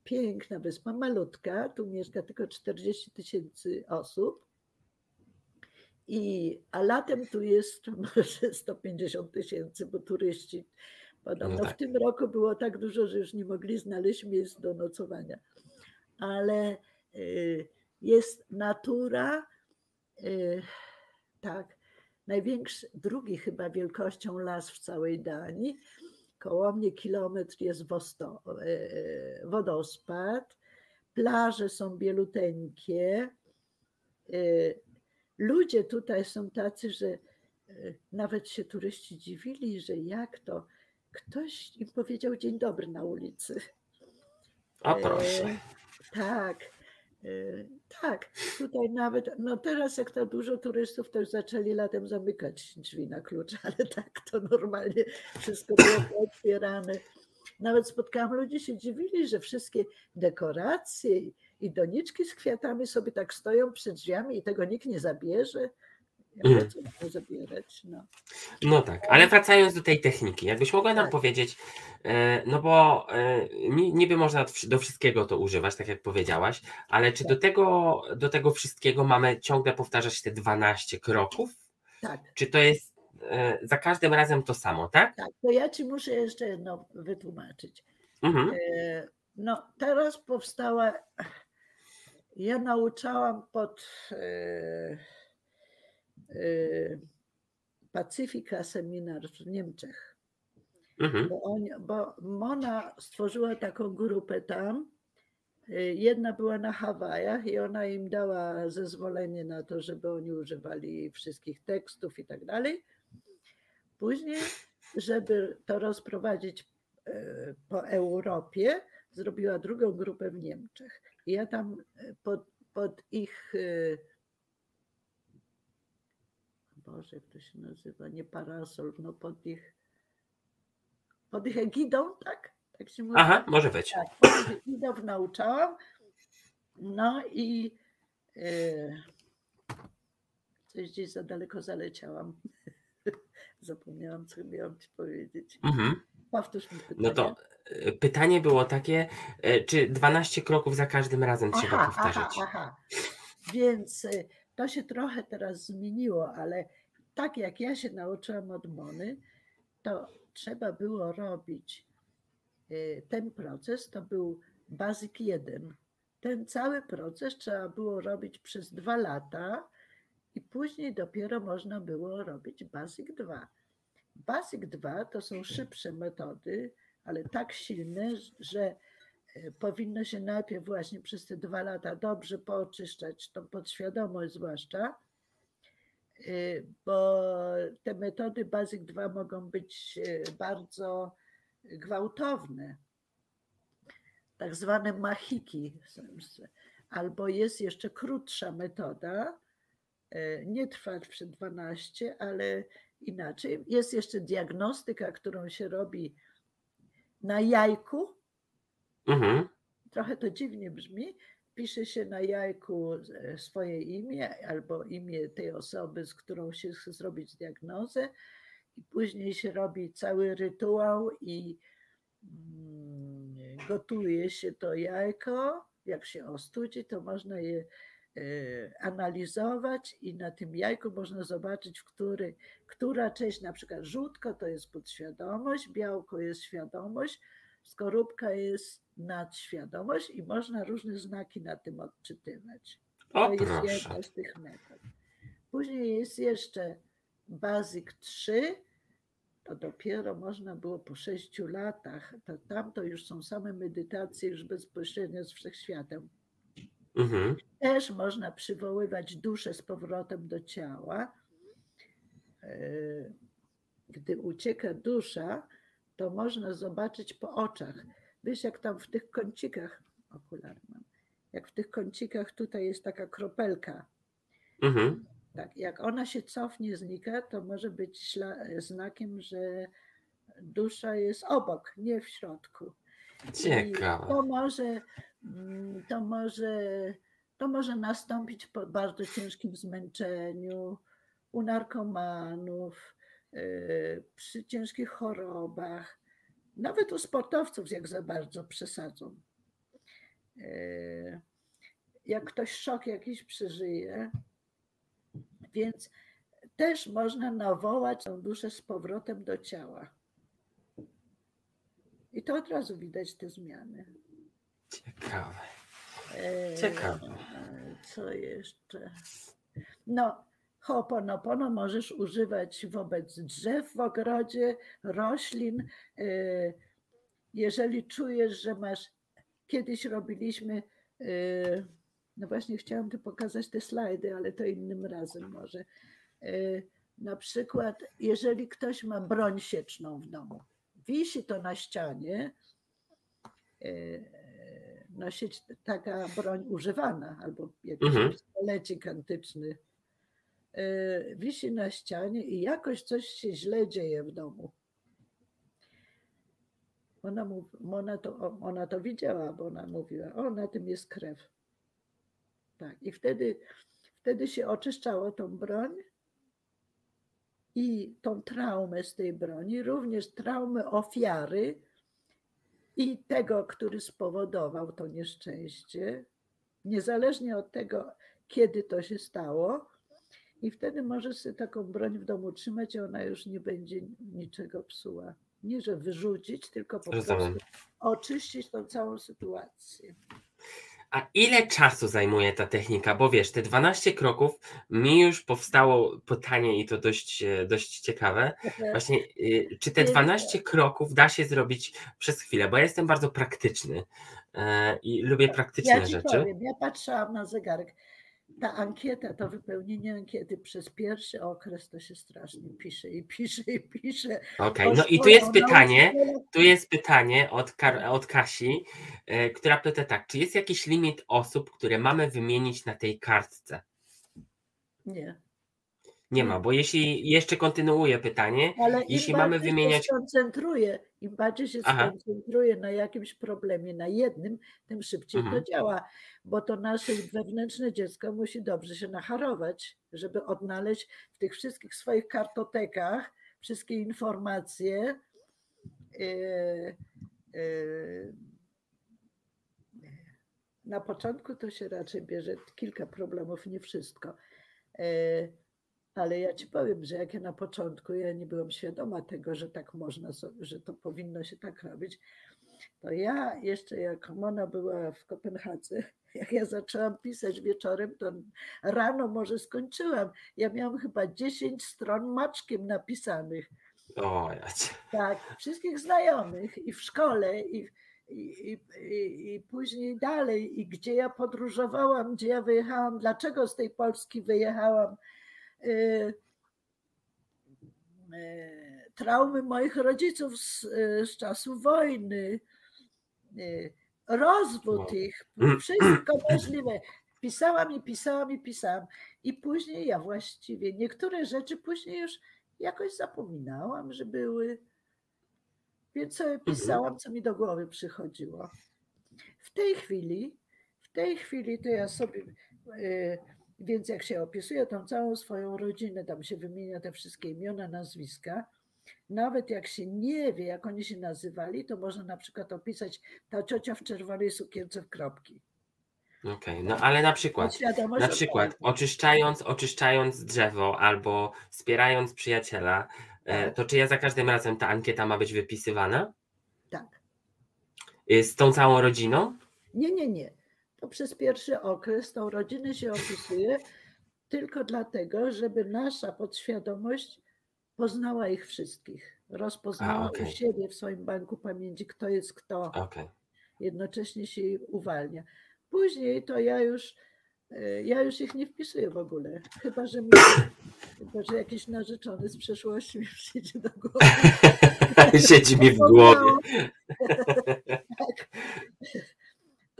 Piękna wyspa, malutka. Tu mieszka tylko 40 tysięcy osób. I, a latem tu jest może 150 tysięcy, bo turyści podobno no tak. w tym roku było tak dużo, że już nie mogli znaleźć miejsc do nocowania. Ale Y, jest natura, y, tak, największy, drugi chyba wielkością las w całej Danii. Koło mnie kilometr jest wosto, y, wodospad, plaże są bieluteńkie. Ludzie tutaj są tacy, że nawet się turyści dziwili, że jak to ktoś im powiedział dzień dobry na ulicy. A proszę. Tak. Y, tak, tutaj nawet, no teraz jak to dużo turystów, już zaczęli latem zamykać drzwi na klucz, ale tak to normalnie wszystko było otwierane. Nawet spotkałam ludzi, się dziwili, że wszystkie dekoracje i doniczki z kwiatami sobie tak stoją przed drzwiami i tego nikt nie zabierze. Mm. No. no tak, ale wracając do tej techniki, jakbyś mogła nam tak. powiedzieć, e, no bo e, niby można do wszystkiego to używać, tak jak powiedziałaś, ale czy do tak. tego, do tego wszystkiego mamy ciągle powtarzać te 12 kroków? Tak. Czy to jest e, za każdym razem to samo, tak? Tak, to ja ci muszę jeszcze jedno wytłumaczyć. Mhm. No teraz powstała, ja nauczałam pod Y, Pacyfika Seminar w Niemczech. Mhm. Bo, on, bo Mona stworzyła taką grupę tam. Y, jedna była na Hawajach i ona im dała zezwolenie na to, żeby oni używali wszystkich tekstów i tak dalej. Później, żeby to rozprowadzić e, po Europie, zrobiła drugą grupę w Niemczech. I ja tam pod, pod ich. E, Boże, jak to się nazywa? Nie parasol, no pod ich. Pod ich egidą, tak? Tak się mówi. Aha, może być. Tak, pod ich egidą nauczałam. No i e, coś gdzieś za daleko zaleciałam. Zapomniałam, co miałam ci powiedzieć. Mhm. Powtórz mi pytanie. No to e, pytanie było takie, e, czy 12 kroków za każdym razem trzeba powtarzać? Aha, aha. Więc to się trochę teraz zmieniło, ale tak jak ja się nauczyłam od Mony, to trzeba było robić y, ten proces, to był Basic 1. Ten cały proces trzeba było robić przez dwa lata i później dopiero można było robić Basic 2. Basic 2 to są szybsze metody, ale tak silne, że powinno się najpierw właśnie przez te dwa lata dobrze pooczyszczać tą podświadomość zwłaszcza, e, bo te metody Basic 2 mogą być e, bardzo gwałtowne, tak zwane machiki. Albo jest jeszcze krótsza metoda, nie trwa przy 12, ale inaczej. Jest jeszcze diagnostyka, którą się robi na jajku, Mhm. trochę to dziwnie brzmi, pisze się na jajku e, swoje imię albo imię tej osoby, z którą się chce zrobić diagnozę i później się robi cały rytuał i mm, gotuje się to jajko. Jak się ostudzi, to można je e, analizować i na tym jajku można zobaczyć, w który, która część, na przykład żółtko to jest podświadomość, białko jest świadomość, skorupka jest nadświadomość i można różne znaki na tym odczytywać. O To jest proszę. jedna z tych metod. Później jest jeszcze Basic 3, to dopiero można było po sześciu latach, to już są same medytacje już bezpośrednio z wszechświatem. Mhm. Też można przywoływać duszę z powrotem do ciała. E, Gdy ucieka dusza, to można zobaczyć po oczach. Wiesz, jak tam w tych kącikach, okular mam, jak w tych kącikach tutaj jest taka kropelka. Mhm. Tak, jak ona się cofnie, znika, to może być znakiem, że dusza jest obok, nie w środku. I Ciekawe. To może, mm, to może, to może nastąpić po bardzo ciężkim zmęczeniu, u narkomanów, przy ciężkich chorobach, nawet u sportowców, jak za bardzo przesadzą. Yy, Jak ktoś szok jakiś przeżyje, więc też można nawołać tą duszę z powrotem do ciała. I to od razu widać te zmiany. Ciekawe. Eee, Ciekawe. Co jeszcze? No, Ho'oponopono możesz używać wobec drzew w ogrodzie, roślin. Eee, Jeżeli czujesz, że masz. Kiedyś robiliśmy. eee, No właśnie, chciałam tu pokazać te slajdy, ale to innym razem może. Eee, Na przykład, jeżeli ktoś ma broń sieczną w domu, wisi to na ścianie, eee, nosić taka broń używana albo jakiś Mhm. pistolecik antyczny. E, Wisi na ścianie i jakoś coś się źle dzieje w domu. Ona, mów, ona, to, ona to widziała, bo ona mówiła, o na tym jest krew. Tak, i wtedy, wtedy się oczyszczało tą broń i tą traumę z tej broni, również traumę ofiary, i tego, który spowodował to nieszczęście, niezależnie od tego, kiedy to się stało. I wtedy możesz sobie taką broń w domu trzymać, i ona już nie będzie niczego psuła. Nie, że wyrzucić, tylko po Rozumiem. prostu oczyścić tą całą sytuację. A ile czasu zajmuje ta technika? Bo wiesz, te 12 kroków mi już powstało pytanie i to dość, e, dość ciekawe. Właśnie, y, czy te Yy, 12 kroków da się zrobić przez chwilę? Bo ja jestem bardzo praktyczny e, i lubię praktyczne Ja ci rzeczy. powiem, ja patrzyłam na zegarek. Ta ankieta, to wypełnienie ankiety przez pierwszy okres to się strasznie pisze i pisze i pisze. Okej, okay. no i tu jest pytanie, tu jest pytanie od, od Kasi, e, która pyta tak, czy jest jakiś limit osób, które mamy wymienić na tej kartce? Nie. Nie ma, bo jeśli jeszcze kontynuuję pytanie, Ale jeśli mamy wymieniać. Się skoncentruje, Im bardziej się Aha. skoncentruje na jakimś problemie, na jednym, tym szybciej mhm. to działa, bo to nasze wewnętrzne dziecko musi dobrze się nacharować, żeby odnaleźć w tych wszystkich swoich kartotekach wszystkie informacje. Yy, yy, na początku to się raczej bierze kilka problemów, nie wszystko. Yy, ale ja ci powiem, że jak ja na początku ja nie byłam świadoma tego, że tak można, że to powinno się tak robić, to ja jeszcze jak Mona była w Kopenhadze, jak ja zaczęłam pisać wieczorem, to rano może skończyłam. Ja miałam chyba 10 stron maczkiem napisanych. O, ja Tak, wszystkich znajomych i w szkole, i, i, i, i później dalej, i gdzie ja podróżowałam, gdzie ja wyjechałam, dlaczego z tej Polski wyjechałam traumy moich rodziców z, y, z czasu wojny, rozwód ich, wszystko możliwe. Pisałam i pisałam i pisałam. I później ja właściwie niektóre rzeczy później już jakoś zapominałam, że były. Więc sobie mhm. pisałam, co mi do głowy przychodziło. W tej chwili, w tej chwili to ja sobie więc jak się opisuje tą całą swoją rodzinę, tam się wymienia te wszystkie imiona, nazwiska, nawet jak się nie wie, jak oni się nazywali, to można na przykład opisać ta ciocia w czerwonej sukience w kropki. Okej, okay, no ale na przykład, na przykład oczyszczając, oczyszczając drzewo albo wspierając przyjaciela, e, tak. to czy ja za każdym razem ta ankieta ma być wypisywana? Tak. Z tą całą rodziną? Nie, nie, nie to przez pierwszy okres tą rodzinę się opisuje tylko dlatego, żeby nasza podświadomość poznała ich wszystkich, rozpoznała A, okay. u siebie w swoim banku pamięci, kto jest kto. Okay. Jednocześnie się uwalnia. Później to ja już e, ja już ich nie wpisuję w ogóle. Chyba, że mi, chyba, że jakiś narzeczony z przeszłości mi przyjdzie do głowy. Siedzi mi w głowie. tak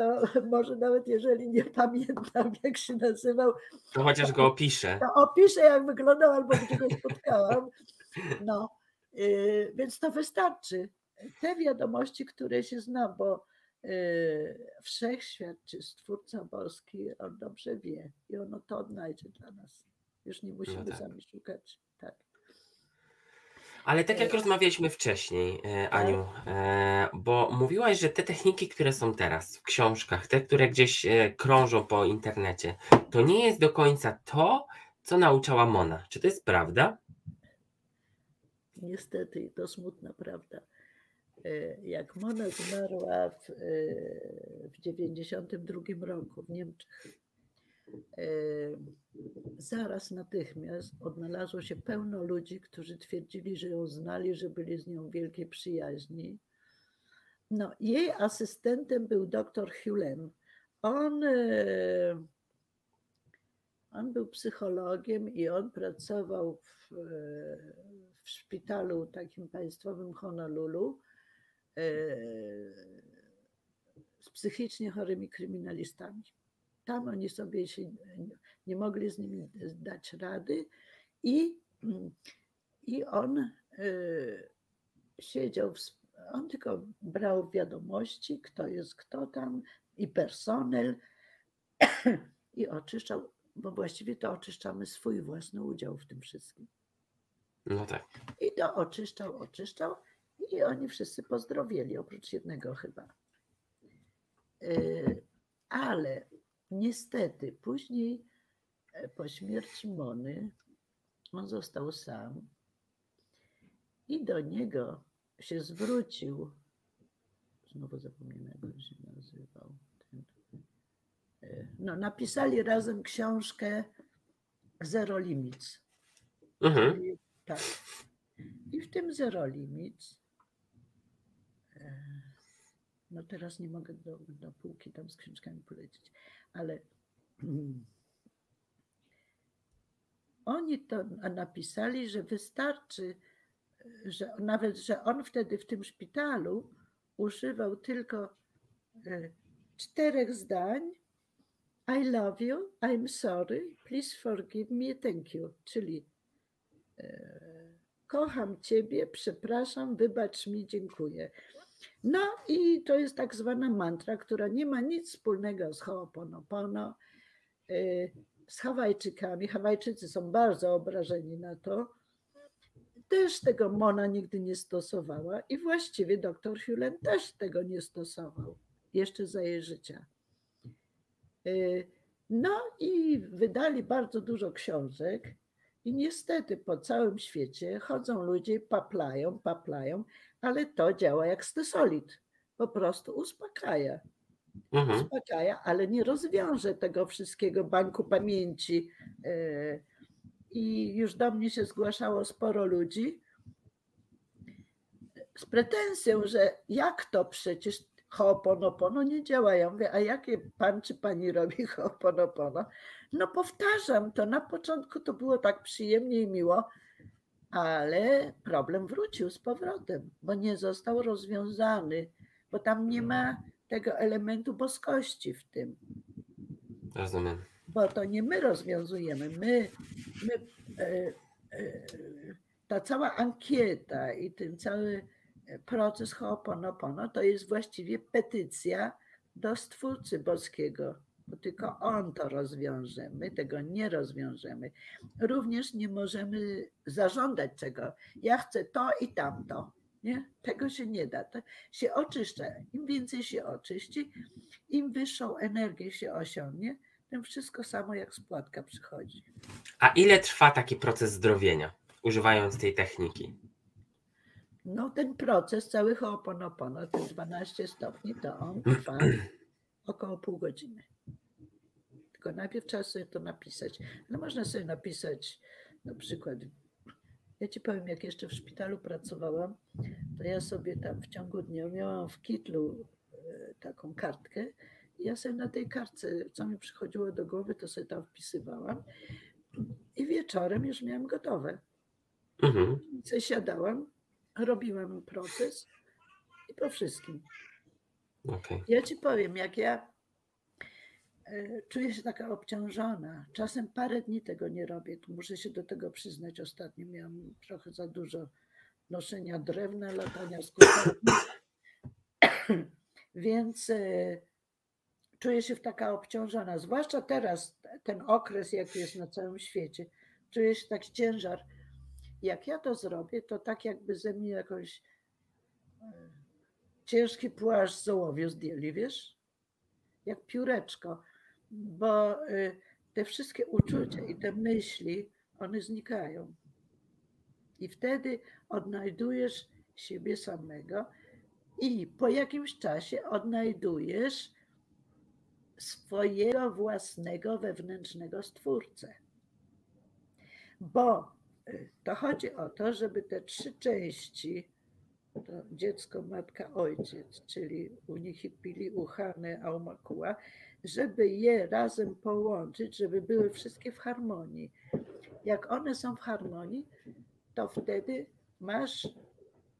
to może nawet jeżeli nie pamiętam, jak się nazywał. To chociaż go opiszę. To opiszę, jak wyglądał, albo gdzie go spotkałam. No, yy, więc to wystarczy. Te wiadomości, które się znam, bo yy, wszechświat czy stwórca boski, on dobrze wie i ono to odnajdzie dla nas. Już nie musimy no tak. sami szukać. Tak. Ale tak jak rozmawialiśmy wcześniej, e, tak. Aniu, e, bo mówiłaś, że te techniki, które są teraz w książkach, te, które gdzieś e, krążą po internecie, to nie jest do końca to, co nauczała Mona. Czy to jest prawda? Niestety, to smutna prawda. Jak Mona zmarła w, w 92 roku w Niemczech, zaraz natychmiast odnalazło się pełno ludzi, którzy twierdzili, że ją znali, że byli z nią w wielkiej przyjaźni. No, jej asystentem był dr Hulem. On, e, on był psychologiem i on pracował w, w szpitalu takim państwowym Honolulu z psychicznie chorymi kryminalistami. Tam oni sobie się nie mogli z nimi dać rady i, i on y, siedział, w, on tylko brał wiadomości, kto jest kto tam i personel i oczyszczał, bo właściwie to oczyszczamy swój własny udział w tym wszystkim. No tak. I to oczyszczał, oczyszczał i oni wszyscy pozdrowieli, oprócz jednego chyba. Y, ale Niestety, później e, po śmierci Mony on został sam i do niego się zwrócił. Znowu zapomniałem, jak on się nazywał. E, no, napisali razem książkę Zero Limits. Mhm. tak. I w tym Zero Limits e, no teraz nie mogę do, do półki tam z książkami polecieć ale oni to napisali, że wystarczy, że nawet, że on wtedy w tym szpitalu używał tylko e, czterech zdań. I love you, I'm sorry, please forgive me, thank you. Czyli e, kocham ciebie, przepraszam, wybacz mi, dziękuję. No i to jest tak zwana mantra, która nie ma nic wspólnego z Ho'oponopono, e, z Hawajczykami. Hawajczycy są bardzo obrażeni na to. Też tego Mona nigdy nie stosowała i właściwie dr Hulen też tego nie stosował jeszcze za jej życia. Y, no i wydali bardzo dużo książek i niestety po całym świecie chodzą ludzie, paplają, paplają, ale to działa jak stesolit. Po prostu uspokaja. Mhm. Uspokaja, ale nie rozwiąże tego wszystkiego banku pamięci. Y, I już do mnie się zgłaszało sporo ludzi z pretensją, że jak to przecież Ho'oponopono nie działa. Ja mówię, a jakie pan czy pani robi Ho'oponopono? No powtarzam to, na początku to było tak przyjemnie i miło, ale problem wrócił z powrotem, bo nie został rozwiązany, bo tam nie ma tego elementu boskości w tym. Rozumiem. Bo to nie my rozwiązujemy, my, my e, e, ta cała ankieta i ten cały proces Ho'oponopono to jest właściwie petycja do Stwórcy Boskiego, bo tylko On to rozwiąże, my tego nie rozwiążemy. Również nie możemy zażądać czego. Ja chcę to i tamto. Nie? Tego się nie da. To się oczyszcza. Im więcej się oczyści, im wyższą energię się osiągnie, tym wszystko samo jak spłatka przychodzi. A ile trwa taki proces zdrowienia, używając tej techniki? No ten proces cały Ho'oponopono, te 12 stopni, to on trwa około pół godziny. Tylko najpierw trzeba sobie to napisać. No można sobie napisać na przykład, ja ci powiem, jak jeszcze w szpitalu pracowałam, to ja sobie tam w ciągu dnia miałam w kitlu e, taką kartkę i ja sobie na tej kartce, co mi przychodziło do głowy, to sobie tam wpisywałam i wieczorem już miałam gotowe. Mhm. I siadałam, robiłam proces i po wszystkim. Okay. Ja ci powiem, jak ja e, czuję się taka obciążona. Czasem parę dni tego nie robię. Tu muszę się do tego przyznać. Ostatnio miałam trochę za dużo noszenia drewna, latania z Więc e, czuję się taka obciążona. Zwłaszcza teraz, ten okres, jaki jest na całym świecie. Czuję się tak ciężar jak ja to zrobię, to tak jakby ze mnie jakoś e, ciężki płaszcz z ołowiu zdjęli, wiesz? Jak pióreczko, bo e, te wszystkie uczucia i te myśli, one znikają. I wtedy odnajdujesz siebie samego i po jakimś czasie odnajdujesz swojego własnego wewnętrznego stwórcę. Bo to chodzi o to, żeby te trzy części, to dziecko, matka, ojciec, czyli Unihipili, Uchane, Aumakua, żeby je razem połączyć, żeby były wszystkie w harmonii. Jak one są w harmonii, to wtedy masz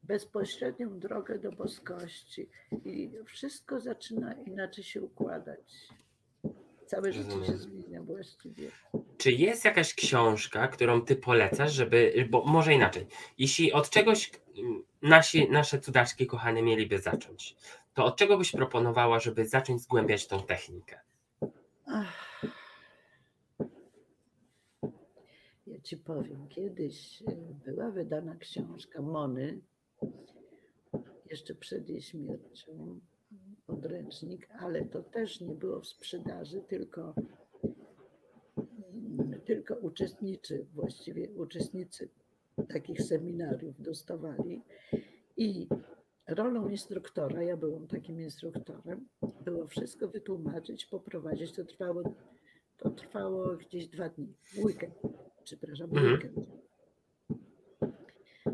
bezpośrednią drogę do boskości i wszystko zaczyna inaczej się układać. Całe życie się zmienia właściwie. Czy jest jakaś książka, którą ty polecasz, żeby, bo może inaczej, jeśli od czegoś nasi, nasze cudaczki kochane mieliby zacząć, to od czego byś proponowała, żeby zacząć zgłębiać tą technikę? Ja ci powiem, kiedyś e, była wydana książka Mony, jeszcze przed jej śmiercią, podręcznik, ale to też nie było w sprzedaży, tylko, tylko uczestniczy, właściwie uczestnicy takich seminariów dostawali i rolą instruktora, ja byłam takim instruktorem, było wszystko wytłumaczyć, poprowadzić. To trwało, to trwało gdzieś dwa dni, weekend, przepraszam, mhm. weekend.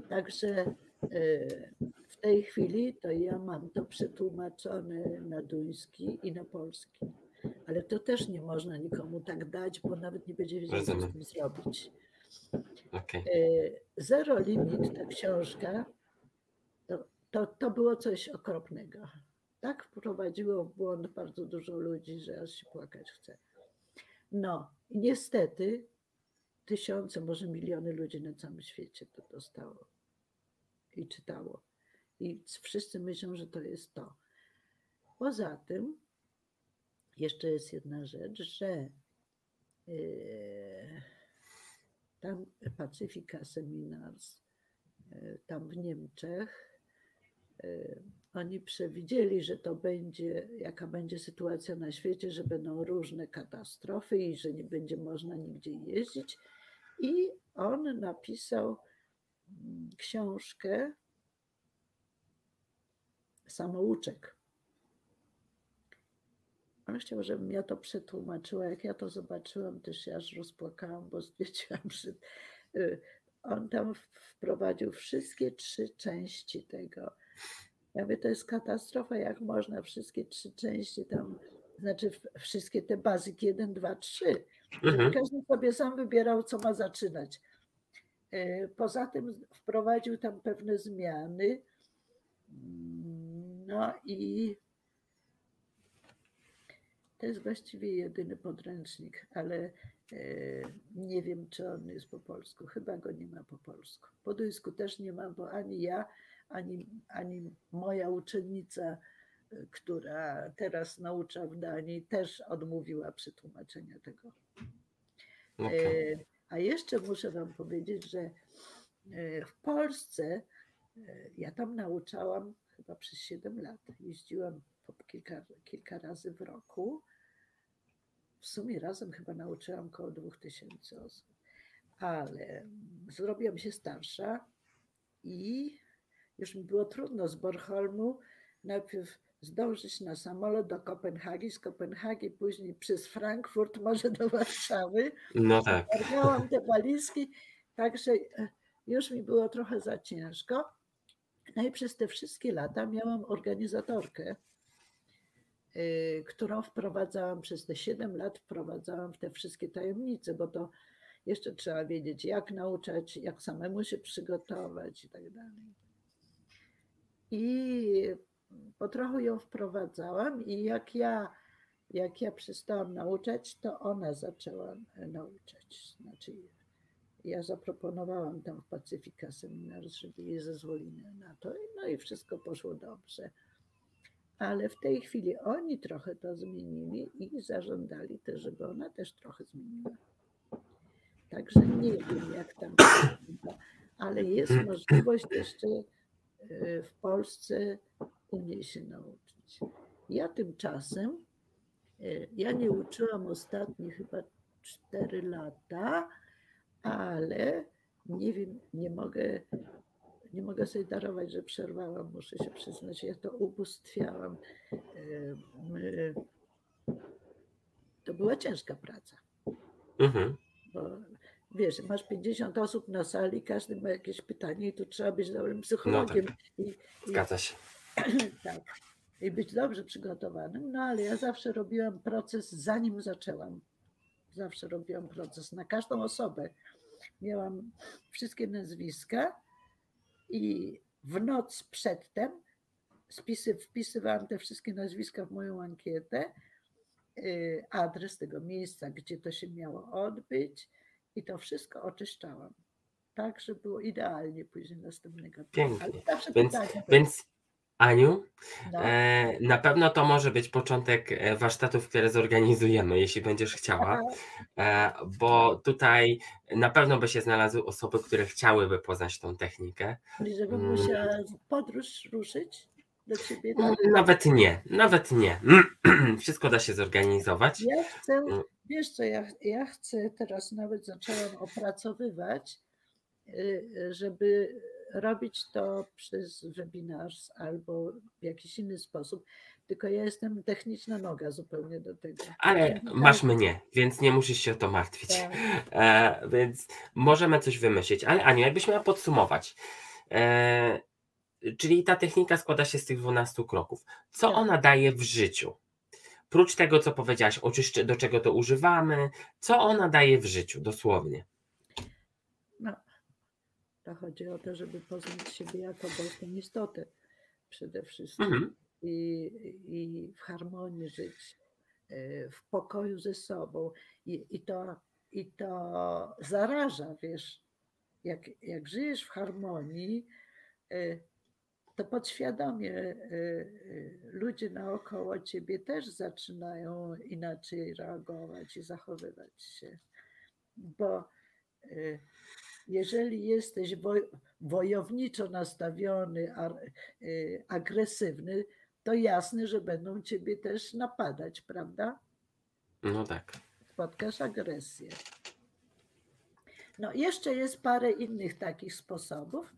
Także e, w tej chwili to ja mam to przetłumaczone na duński i na polski. Ale to też nie można nikomu tak dać, bo nawet nie będzie wiedział, co z tym zrobić. Okay. Zero Limit, ta książka, to, to, to było coś okropnego. Tak wprowadziło w błąd bardzo dużo ludzi, że aż się płakać chce. No, i niestety tysiące, może miliony ludzi na całym świecie to dostało i czytało. I wszyscy myślą, że to jest to. Poza tym, jeszcze jest jedna rzecz, że yy, tam Pacyfika Seminars, yy, tam w Niemczech, yy, oni przewidzieli, że to będzie, jaka będzie sytuacja na świecie, że będą różne katastrofy i że nie będzie można nigdzie jeździć. I on napisał mm, książkę Samouczek. On chciał, żebym ja to przetłumaczyła. Jak ja to zobaczyłam, też się aż rozpłakałam, bo stwierdziłam, że y, on tam wprowadził wszystkie trzy części tego. Ja mówię, to jest katastrofa, jak można wszystkie trzy części tam, znaczy wszystkie te bazyki 1, 2, 3. Mhm. Każdy sobie sam wybierał, co ma zaczynać. Y, poza tym wprowadził tam pewne zmiany. No i to jest właściwie jedyny podręcznik, ale e, nie wiem, czy on jest po polsku. Chyba go nie ma po polsku. Po duńsku też nie ma, bo ani ja, ani, ani moja uczennica, e, która teraz naucza w Danii, też odmówiła przetłumaczenia tego. Okay. E, a jeszcze muszę Wam powiedzieć, że w Polsce ja tam nauczałam chyba przez 7 lat. Jeździłam kilka, kilka razy w roku. W sumie razem chyba nauczyłam około 2000 osób. Ale zrobiłam się starsza i już mi było trudno z Bornholmu najpierw zdążyć na samolot do Kopenhagi, z Kopenhagi później przez Frankfurt, może do Warszawy. No tak. Miałam te walizki, także e, już mi było trochę za ciężko. No i przez te wszystkie lata miałam organizatorkę, którą wprowadzałam przez te 7 lat, wprowadzałam w te wszystkie tajemnice, bo to jeszcze trzeba wiedzieć, jak nauczać, jak samemu się przygotować i tak dalej. I po trochu ją wprowadzałam i jak ja, jak ja przestałam nauczać, to ona zaczęła nauczać. Znaczy ja zaproponowałam tam w Pacyfika seminar, żeby jej zezwolili na to, no i wszystko poszło dobrze ale w tej chwili oni trochę to zmienili i zażądali też, żeby ona też trochę zmieniła. Także nie wiem, jak tam ale jest możliwość jeszcze e, w Polsce u niej się nauczyć. Ja tymczasem, e, ja nie uczyłam ostatnie chyba 4 lata, ale nie wiem, nie mogę nie mogę sobie darować, że przerwałam, muszę się przyznać. Ja to ubóstwiałam. To była ciężka praca. Mhm. Bo wiesz, masz 50 osób na sali, każdy ma jakieś pytanie i tu trzeba być dobrym psychologiem. No tak. I, Zgadza się. tak. I być dobrze przygotowanym. No ale ja zawsze robiłam proces, zanim zaczęłam. Zawsze robiłam proces na każdą osobę. Miałam wszystkie nazwiska i w noc przedtem spisy, wpisywałam te wszystkie nazwiska w moją ankietę, y, adres tego miejsca, gdzie to się miało odbyć i to wszystko oczyszczałam. Tak, żeby było idealnie później następnego dnia. Pięknie. Więc, więc Aniu, no. e, na pewno to może być początek e, warsztatów, które zorganizujemy, jeśli będziesz chciała, e, bo tutaj na pewno by się znalazły osoby, które chciałyby poznać tą technikę. Żeby mm. musiała podróż ruszyć do ciebie? Tak? Nawet nie, nawet nie. Wszystko da się zorganizować. Ja chcę, mm. wiesz co, ja, ja chcę teraz nawet zaczęłam opracowywać, y, żeby robić to przez webinars albo w jakiś inny sposób. Tylko ja jestem techniczna noga zupełnie do tego. Ale masz mnie, więc nie musisz się o to martwić. Tak. E, więc możemy coś wymyślić. Ale Aniu, jakbyś miała podsumować. E, czyli ta technika składa się z tych 12 kroków. Co tak. ona daje w życiu? Prócz tego, co powiedziałaś, oczyszczę, do czego to używamy, co ona daje w życiu, dosłownie? To chodzi o to, żeby poznać siebie jako boską istotę przede wszystkim Mhm. i, i w harmonii żyć, e, w pokoju ze sobą. I, i, to, I to zaraża, wiesz, jak, jak żyjesz w harmonii, e, to podświadomie e, ludzie naokoło ciebie też zaczynają inaczej reagować i zachowywać się. Bo jeżeli jesteś woj, wojowniczo nastawiony, e, agresywny, to jasne, że będą ciebie też napadać, prawda? No tak. Spotkasz agresję. No, jeszcze jest parę innych takich sposobów.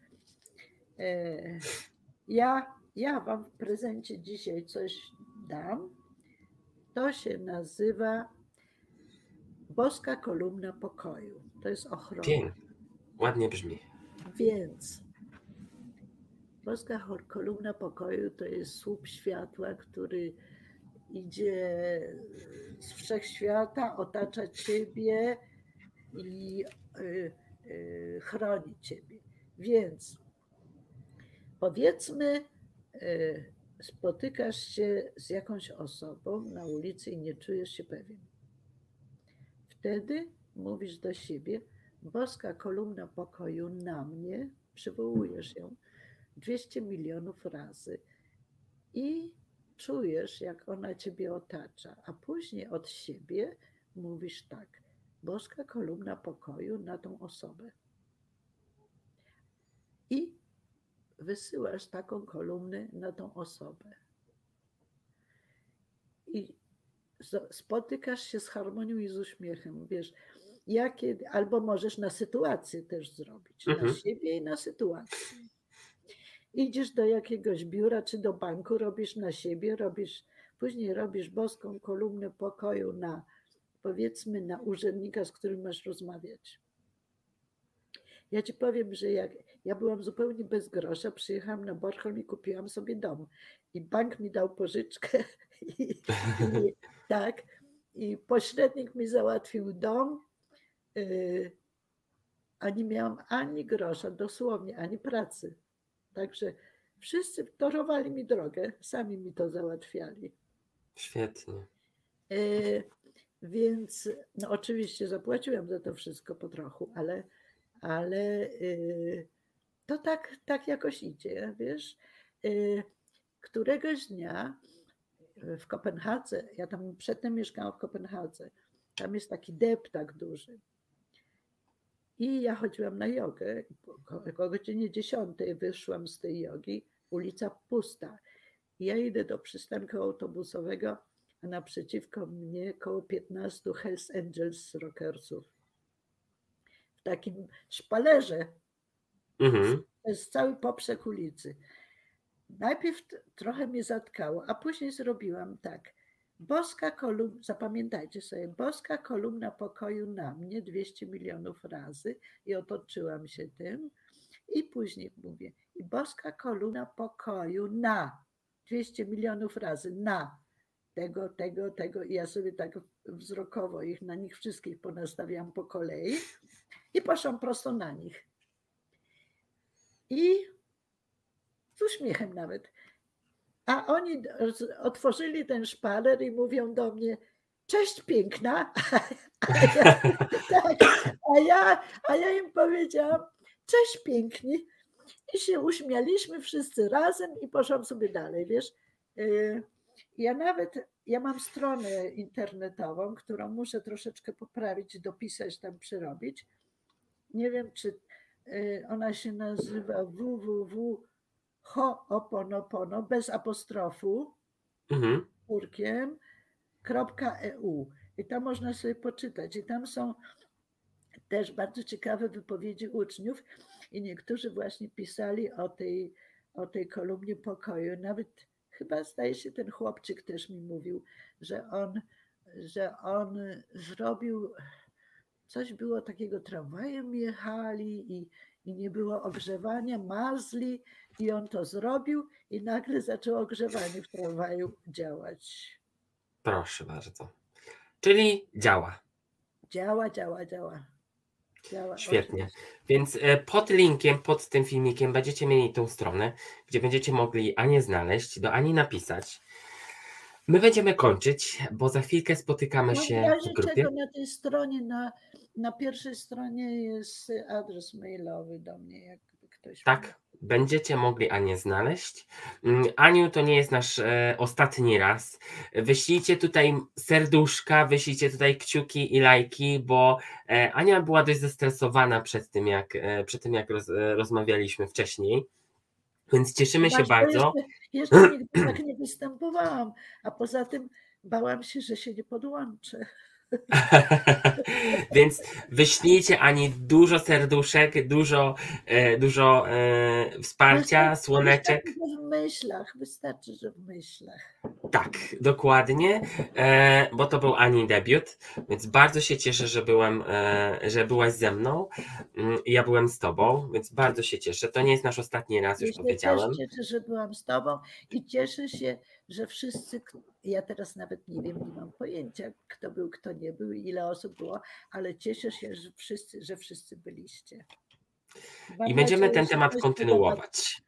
E, Ja, ja Wam w prezencie dzisiaj coś dam. To się nazywa Boska Kolumna Pokoju. To jest ochrona. Pięknie. Ładnie brzmi. Więc chor- kolumna pokoju to jest słup światła, który idzie z wszechświata, otacza ciebie i y, y, chroni ciebie. Więc powiedzmy, y, spotykasz się z jakąś osobą na ulicy i nie czujesz się pewien. Wtedy mówisz do siebie, boska kolumna pokoju na mnie, przywołujesz ją 200 milionów razy i czujesz, jak ona ciebie otacza, a później od siebie mówisz tak, boska kolumna pokoju na tą osobę. I wysyłasz taką kolumnę na tą osobę. I spotykasz się z harmonią i z uśmiechem. Wiesz, jakie, albo możesz na sytuację też zrobić, na Mhm. siebie i na sytuację. Idziesz do jakiegoś biura czy do banku, robisz na siebie, robisz, później robisz boską kolumnę pokoju na, powiedzmy, na urzędnika, z którym masz rozmawiać. Ja ci powiem, że jak ja byłam zupełnie bez grosza, przyjechałam na Bornholm i kupiłam sobie dom. I bank mi dał pożyczkę i, i tak, i pośrednik mi załatwił dom, a nie miałam ani grosza, dosłownie, ani pracy. Także wszyscy torowali mi drogę, sami mi to załatwiali. Świetnie. E, Więc no oczywiście zapłaciłam za to wszystko po trochu, ale, ale y, to tak, tak jakoś idzie, wiesz. Y, Któregoś dnia w Kopenhadze, ja tam przedtem mieszkałam w Kopenhadze, tam jest taki deptak duży. I ja chodziłam na jogę. Około godzinie 10 wyszłam z tej jogi, ulica pusta. I ja idę do przystanku autobusowego, a naprzeciwko mnie koło 15 Hells Angels rockersów. W takim szpalerze, Mhm. to jest cały poprzek ulicy. Najpierw trochę mnie zatkało, a później zrobiłam tak. Boska kolumna, zapamiętajcie sobie, boska kolumna pokoju na mnie 200 milionów razy i otoczyłam się tym. I później mówię, i boska kolumna pokoju na 200 milionów razy na tego, tego, tego. I ja sobie tak wzrokowo ich na nich wszystkich ponastawiam po kolei i poszłam prosto na nich. I z uśmiechem nawet. A oni otworzyli ten szpaler i mówią do mnie: Cześć, piękna. A ja, tak, a ja, a ja im powiedziałam: Cześć, piękni. I się uśmialiśmy wszyscy razem i poszłam sobie dalej, wiesz. Y, Ja nawet, ja mam stronę internetową, którą muszę troszeczkę poprawić, dopisać tam, przerobić. Nie wiem, czy y, ona się nazywa www Ho'oponopono bez apostrofu, Mhm. kurkiem, .eu. I tam można sobie poczytać. I tam są też bardzo ciekawe wypowiedzi uczniów i niektórzy właśnie pisali o tej, o tej kolumnie pokoju. Nawet chyba zdaje się ten chłopczyk też mi mówił, że on, że on zrobił coś było takiego, tramwajem jechali i, i nie było ogrzewania, marzli i on to zrobił i nagle zaczęło ogrzewanie w tramwaju działać. Proszę bardzo. Czyli działa. Działa, działa, działa. Działa, Świetnie. Więc e, pod linkiem, pod tym filmikiem będziecie mieli tą stronę, gdzie będziecie mogli Anię znaleźć, do Ani napisać. My będziemy kończyć, bo za chwilkę spotykamy No, się w grupie. czego na tej stronie, na, na pierwszej stronie jest adres mailowy do mnie, jakby ktoś. Tak, będziecie mogli Anię znaleźć. Mm, Aniu, to nie jest nasz e, ostatni raz. Wyślijcie tutaj serduszka, wyślijcie tutaj kciuki i lajki, bo e, Ania była dość zestresowana przed tym, jak, e, przed tym, jak roz, e, rozmawialiśmy wcześniej. Więc cieszymy się Właśnie bardzo. Jeszcze, jeszcze nigdy tak nie występowałam, a poza tym bałam się, że się nie podłączę. Więc wyślijcie Ani dużo serduszek, dużo, e, dużo e, wsparcia, Wystarczy- słoneczek. Wystarczy, że w myślach, wystarczy, że w myślach. Tak, dokładnie, e, bo to był Ani debiut, więc bardzo się cieszę, że byłem, e, że byłaś ze mną mm, i ja byłem z tobą, więc bardzo się cieszę. To nie jest nasz ostatni raz, już Ja się powiedziałem. cieszę, że byłam z tobą i cieszę się, że wszyscy, ja teraz nawet nie wiem, nie mam pojęcia, kto był, kto nie był, ile osób było, ale cieszę się, że wszyscy, że wszyscy byliście. Mam I będziemy nadzieję, ten temat kontynuować.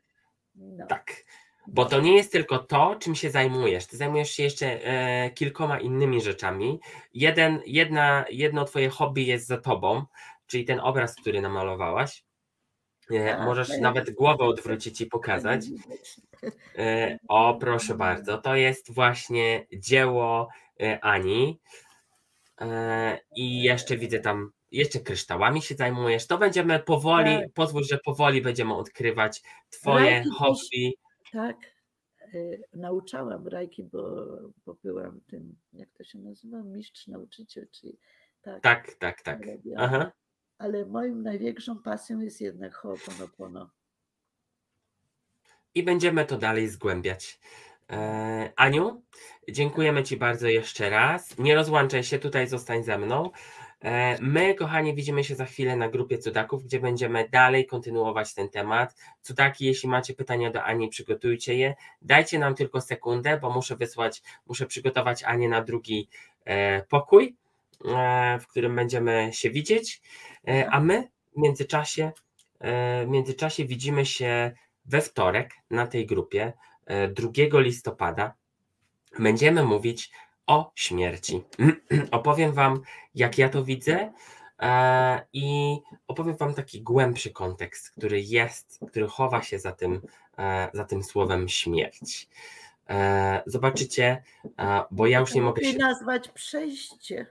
No. Tak. Bo to nie jest tylko to, czym się zajmujesz. Ty zajmujesz się jeszcze e, kilkoma innymi rzeczami. Jeden, jedna, jedno twoje hobby jest za tobą, czyli ten obraz, który namalowałaś. E, A, możesz to ja nawet głowę odwrócić i pokazać. E, o, proszę bardzo. To jest właśnie dzieło e, Ani. E, I jeszcze widzę tam, jeszcze kryształami się zajmujesz. To będziemy powoli, Tak. pozwól, że powoli będziemy odkrywać Twoje hobby. Tak, nauczałam Rajki, bo, bo byłam tym, jak to się nazywa, mistrz nauczyciel, czyli tak. Tak, tak, tak. Ale moją największą pasją jest jednak Ho'oponopono. I będziemy to dalej zgłębiać. E, Aniu, dziękujemy Ci bardzo jeszcze raz. Nie rozłączaj się, tutaj zostań ze mną. E, My, kochani, widzimy się za chwilę na grupie cudaków, gdzie będziemy dalej kontynuować ten temat. Cudaki, jeśli macie pytania do Ani, przygotujcie je. Dajcie nam tylko sekundę, bo muszę wysłać, muszę przygotować Anię na drugi e, pokój, w którym będziemy się widzieć. A my w międzyczasie, w międzyczasie widzimy się we wtorek na tej grupie e, 2 listopada. Będziemy mówić o śmierci. Opowiem Wam, jak ja to widzę e, i opowiem Wam taki głębszy kontekst, który jest, który chowa się za tym, e, za tym słowem śmierć. E, Zobaczycie, e, bo ja już nie mogę się. nazwać przejście.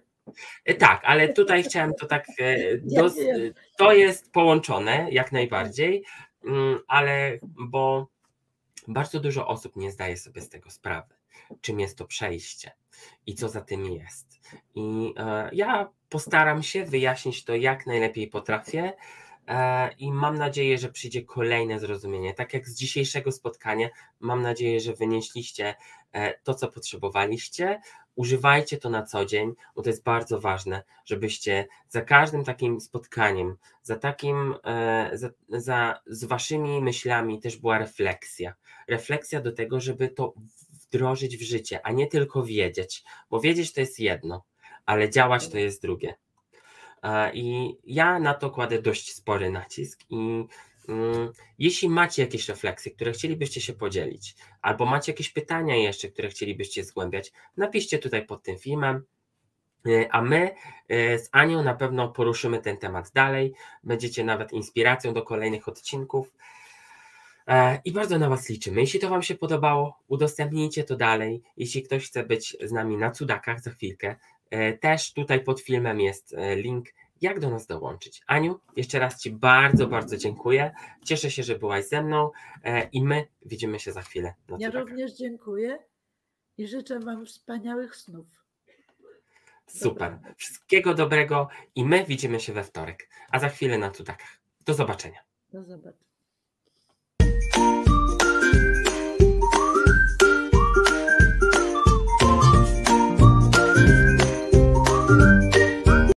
E, Tak, ale tutaj chciałem to tak. e, wiem. to jest połączone jak najbardziej, ale bo bardzo dużo osób nie zdaje sobie z tego sprawy, czym jest to przejście i co za tym jest. I e, ja postaram się wyjaśnić to jak najlepiej potrafię. e, I mam nadzieję, że przyjdzie kolejne zrozumienie. Tak jak z dzisiejszego spotkania, mam nadzieję, że wynieśliście to, co potrzebowaliście. Używajcie to na co dzień, bo to jest bardzo ważne, żebyście za każdym takim spotkaniem, za takim, e, za, za, z waszymi myślami też była refleksja. Refleksja do tego, żeby to wdrożyć w życie, a nie tylko wiedzieć, bo wiedzieć to jest jedno, ale działać to jest drugie. E, I ja na to kładę dość spory nacisk i jeśli macie jakieś refleksje, które chcielibyście się podzielić, albo macie jakieś pytania jeszcze, które chcielibyście zgłębiać, napiszcie tutaj pod tym filmem. E, A my e, z Anią na pewno poruszymy ten temat dalej. Będziecie nawet inspiracją do kolejnych odcinków. E, I bardzo na Was liczymy. Jeśli to Wam się podobało, udostępnijcie to dalej. Jeśli ktoś chce być z nami na cudakach za chwilkę, też tutaj pod filmem jest link, jak do nas dołączyć. Aniu, jeszcze raz Ci bardzo, bardzo dziękuję. Cieszę się, że byłaś ze mną e, i my widzimy się za chwilę na Ja również dziękuję i życzę Wam wspaniałych snów. Super. Wszystkiego dobrego i my widzimy się we wtorek, a za chwilę na cudakach. Do zobaczenia. Do zobaczenia.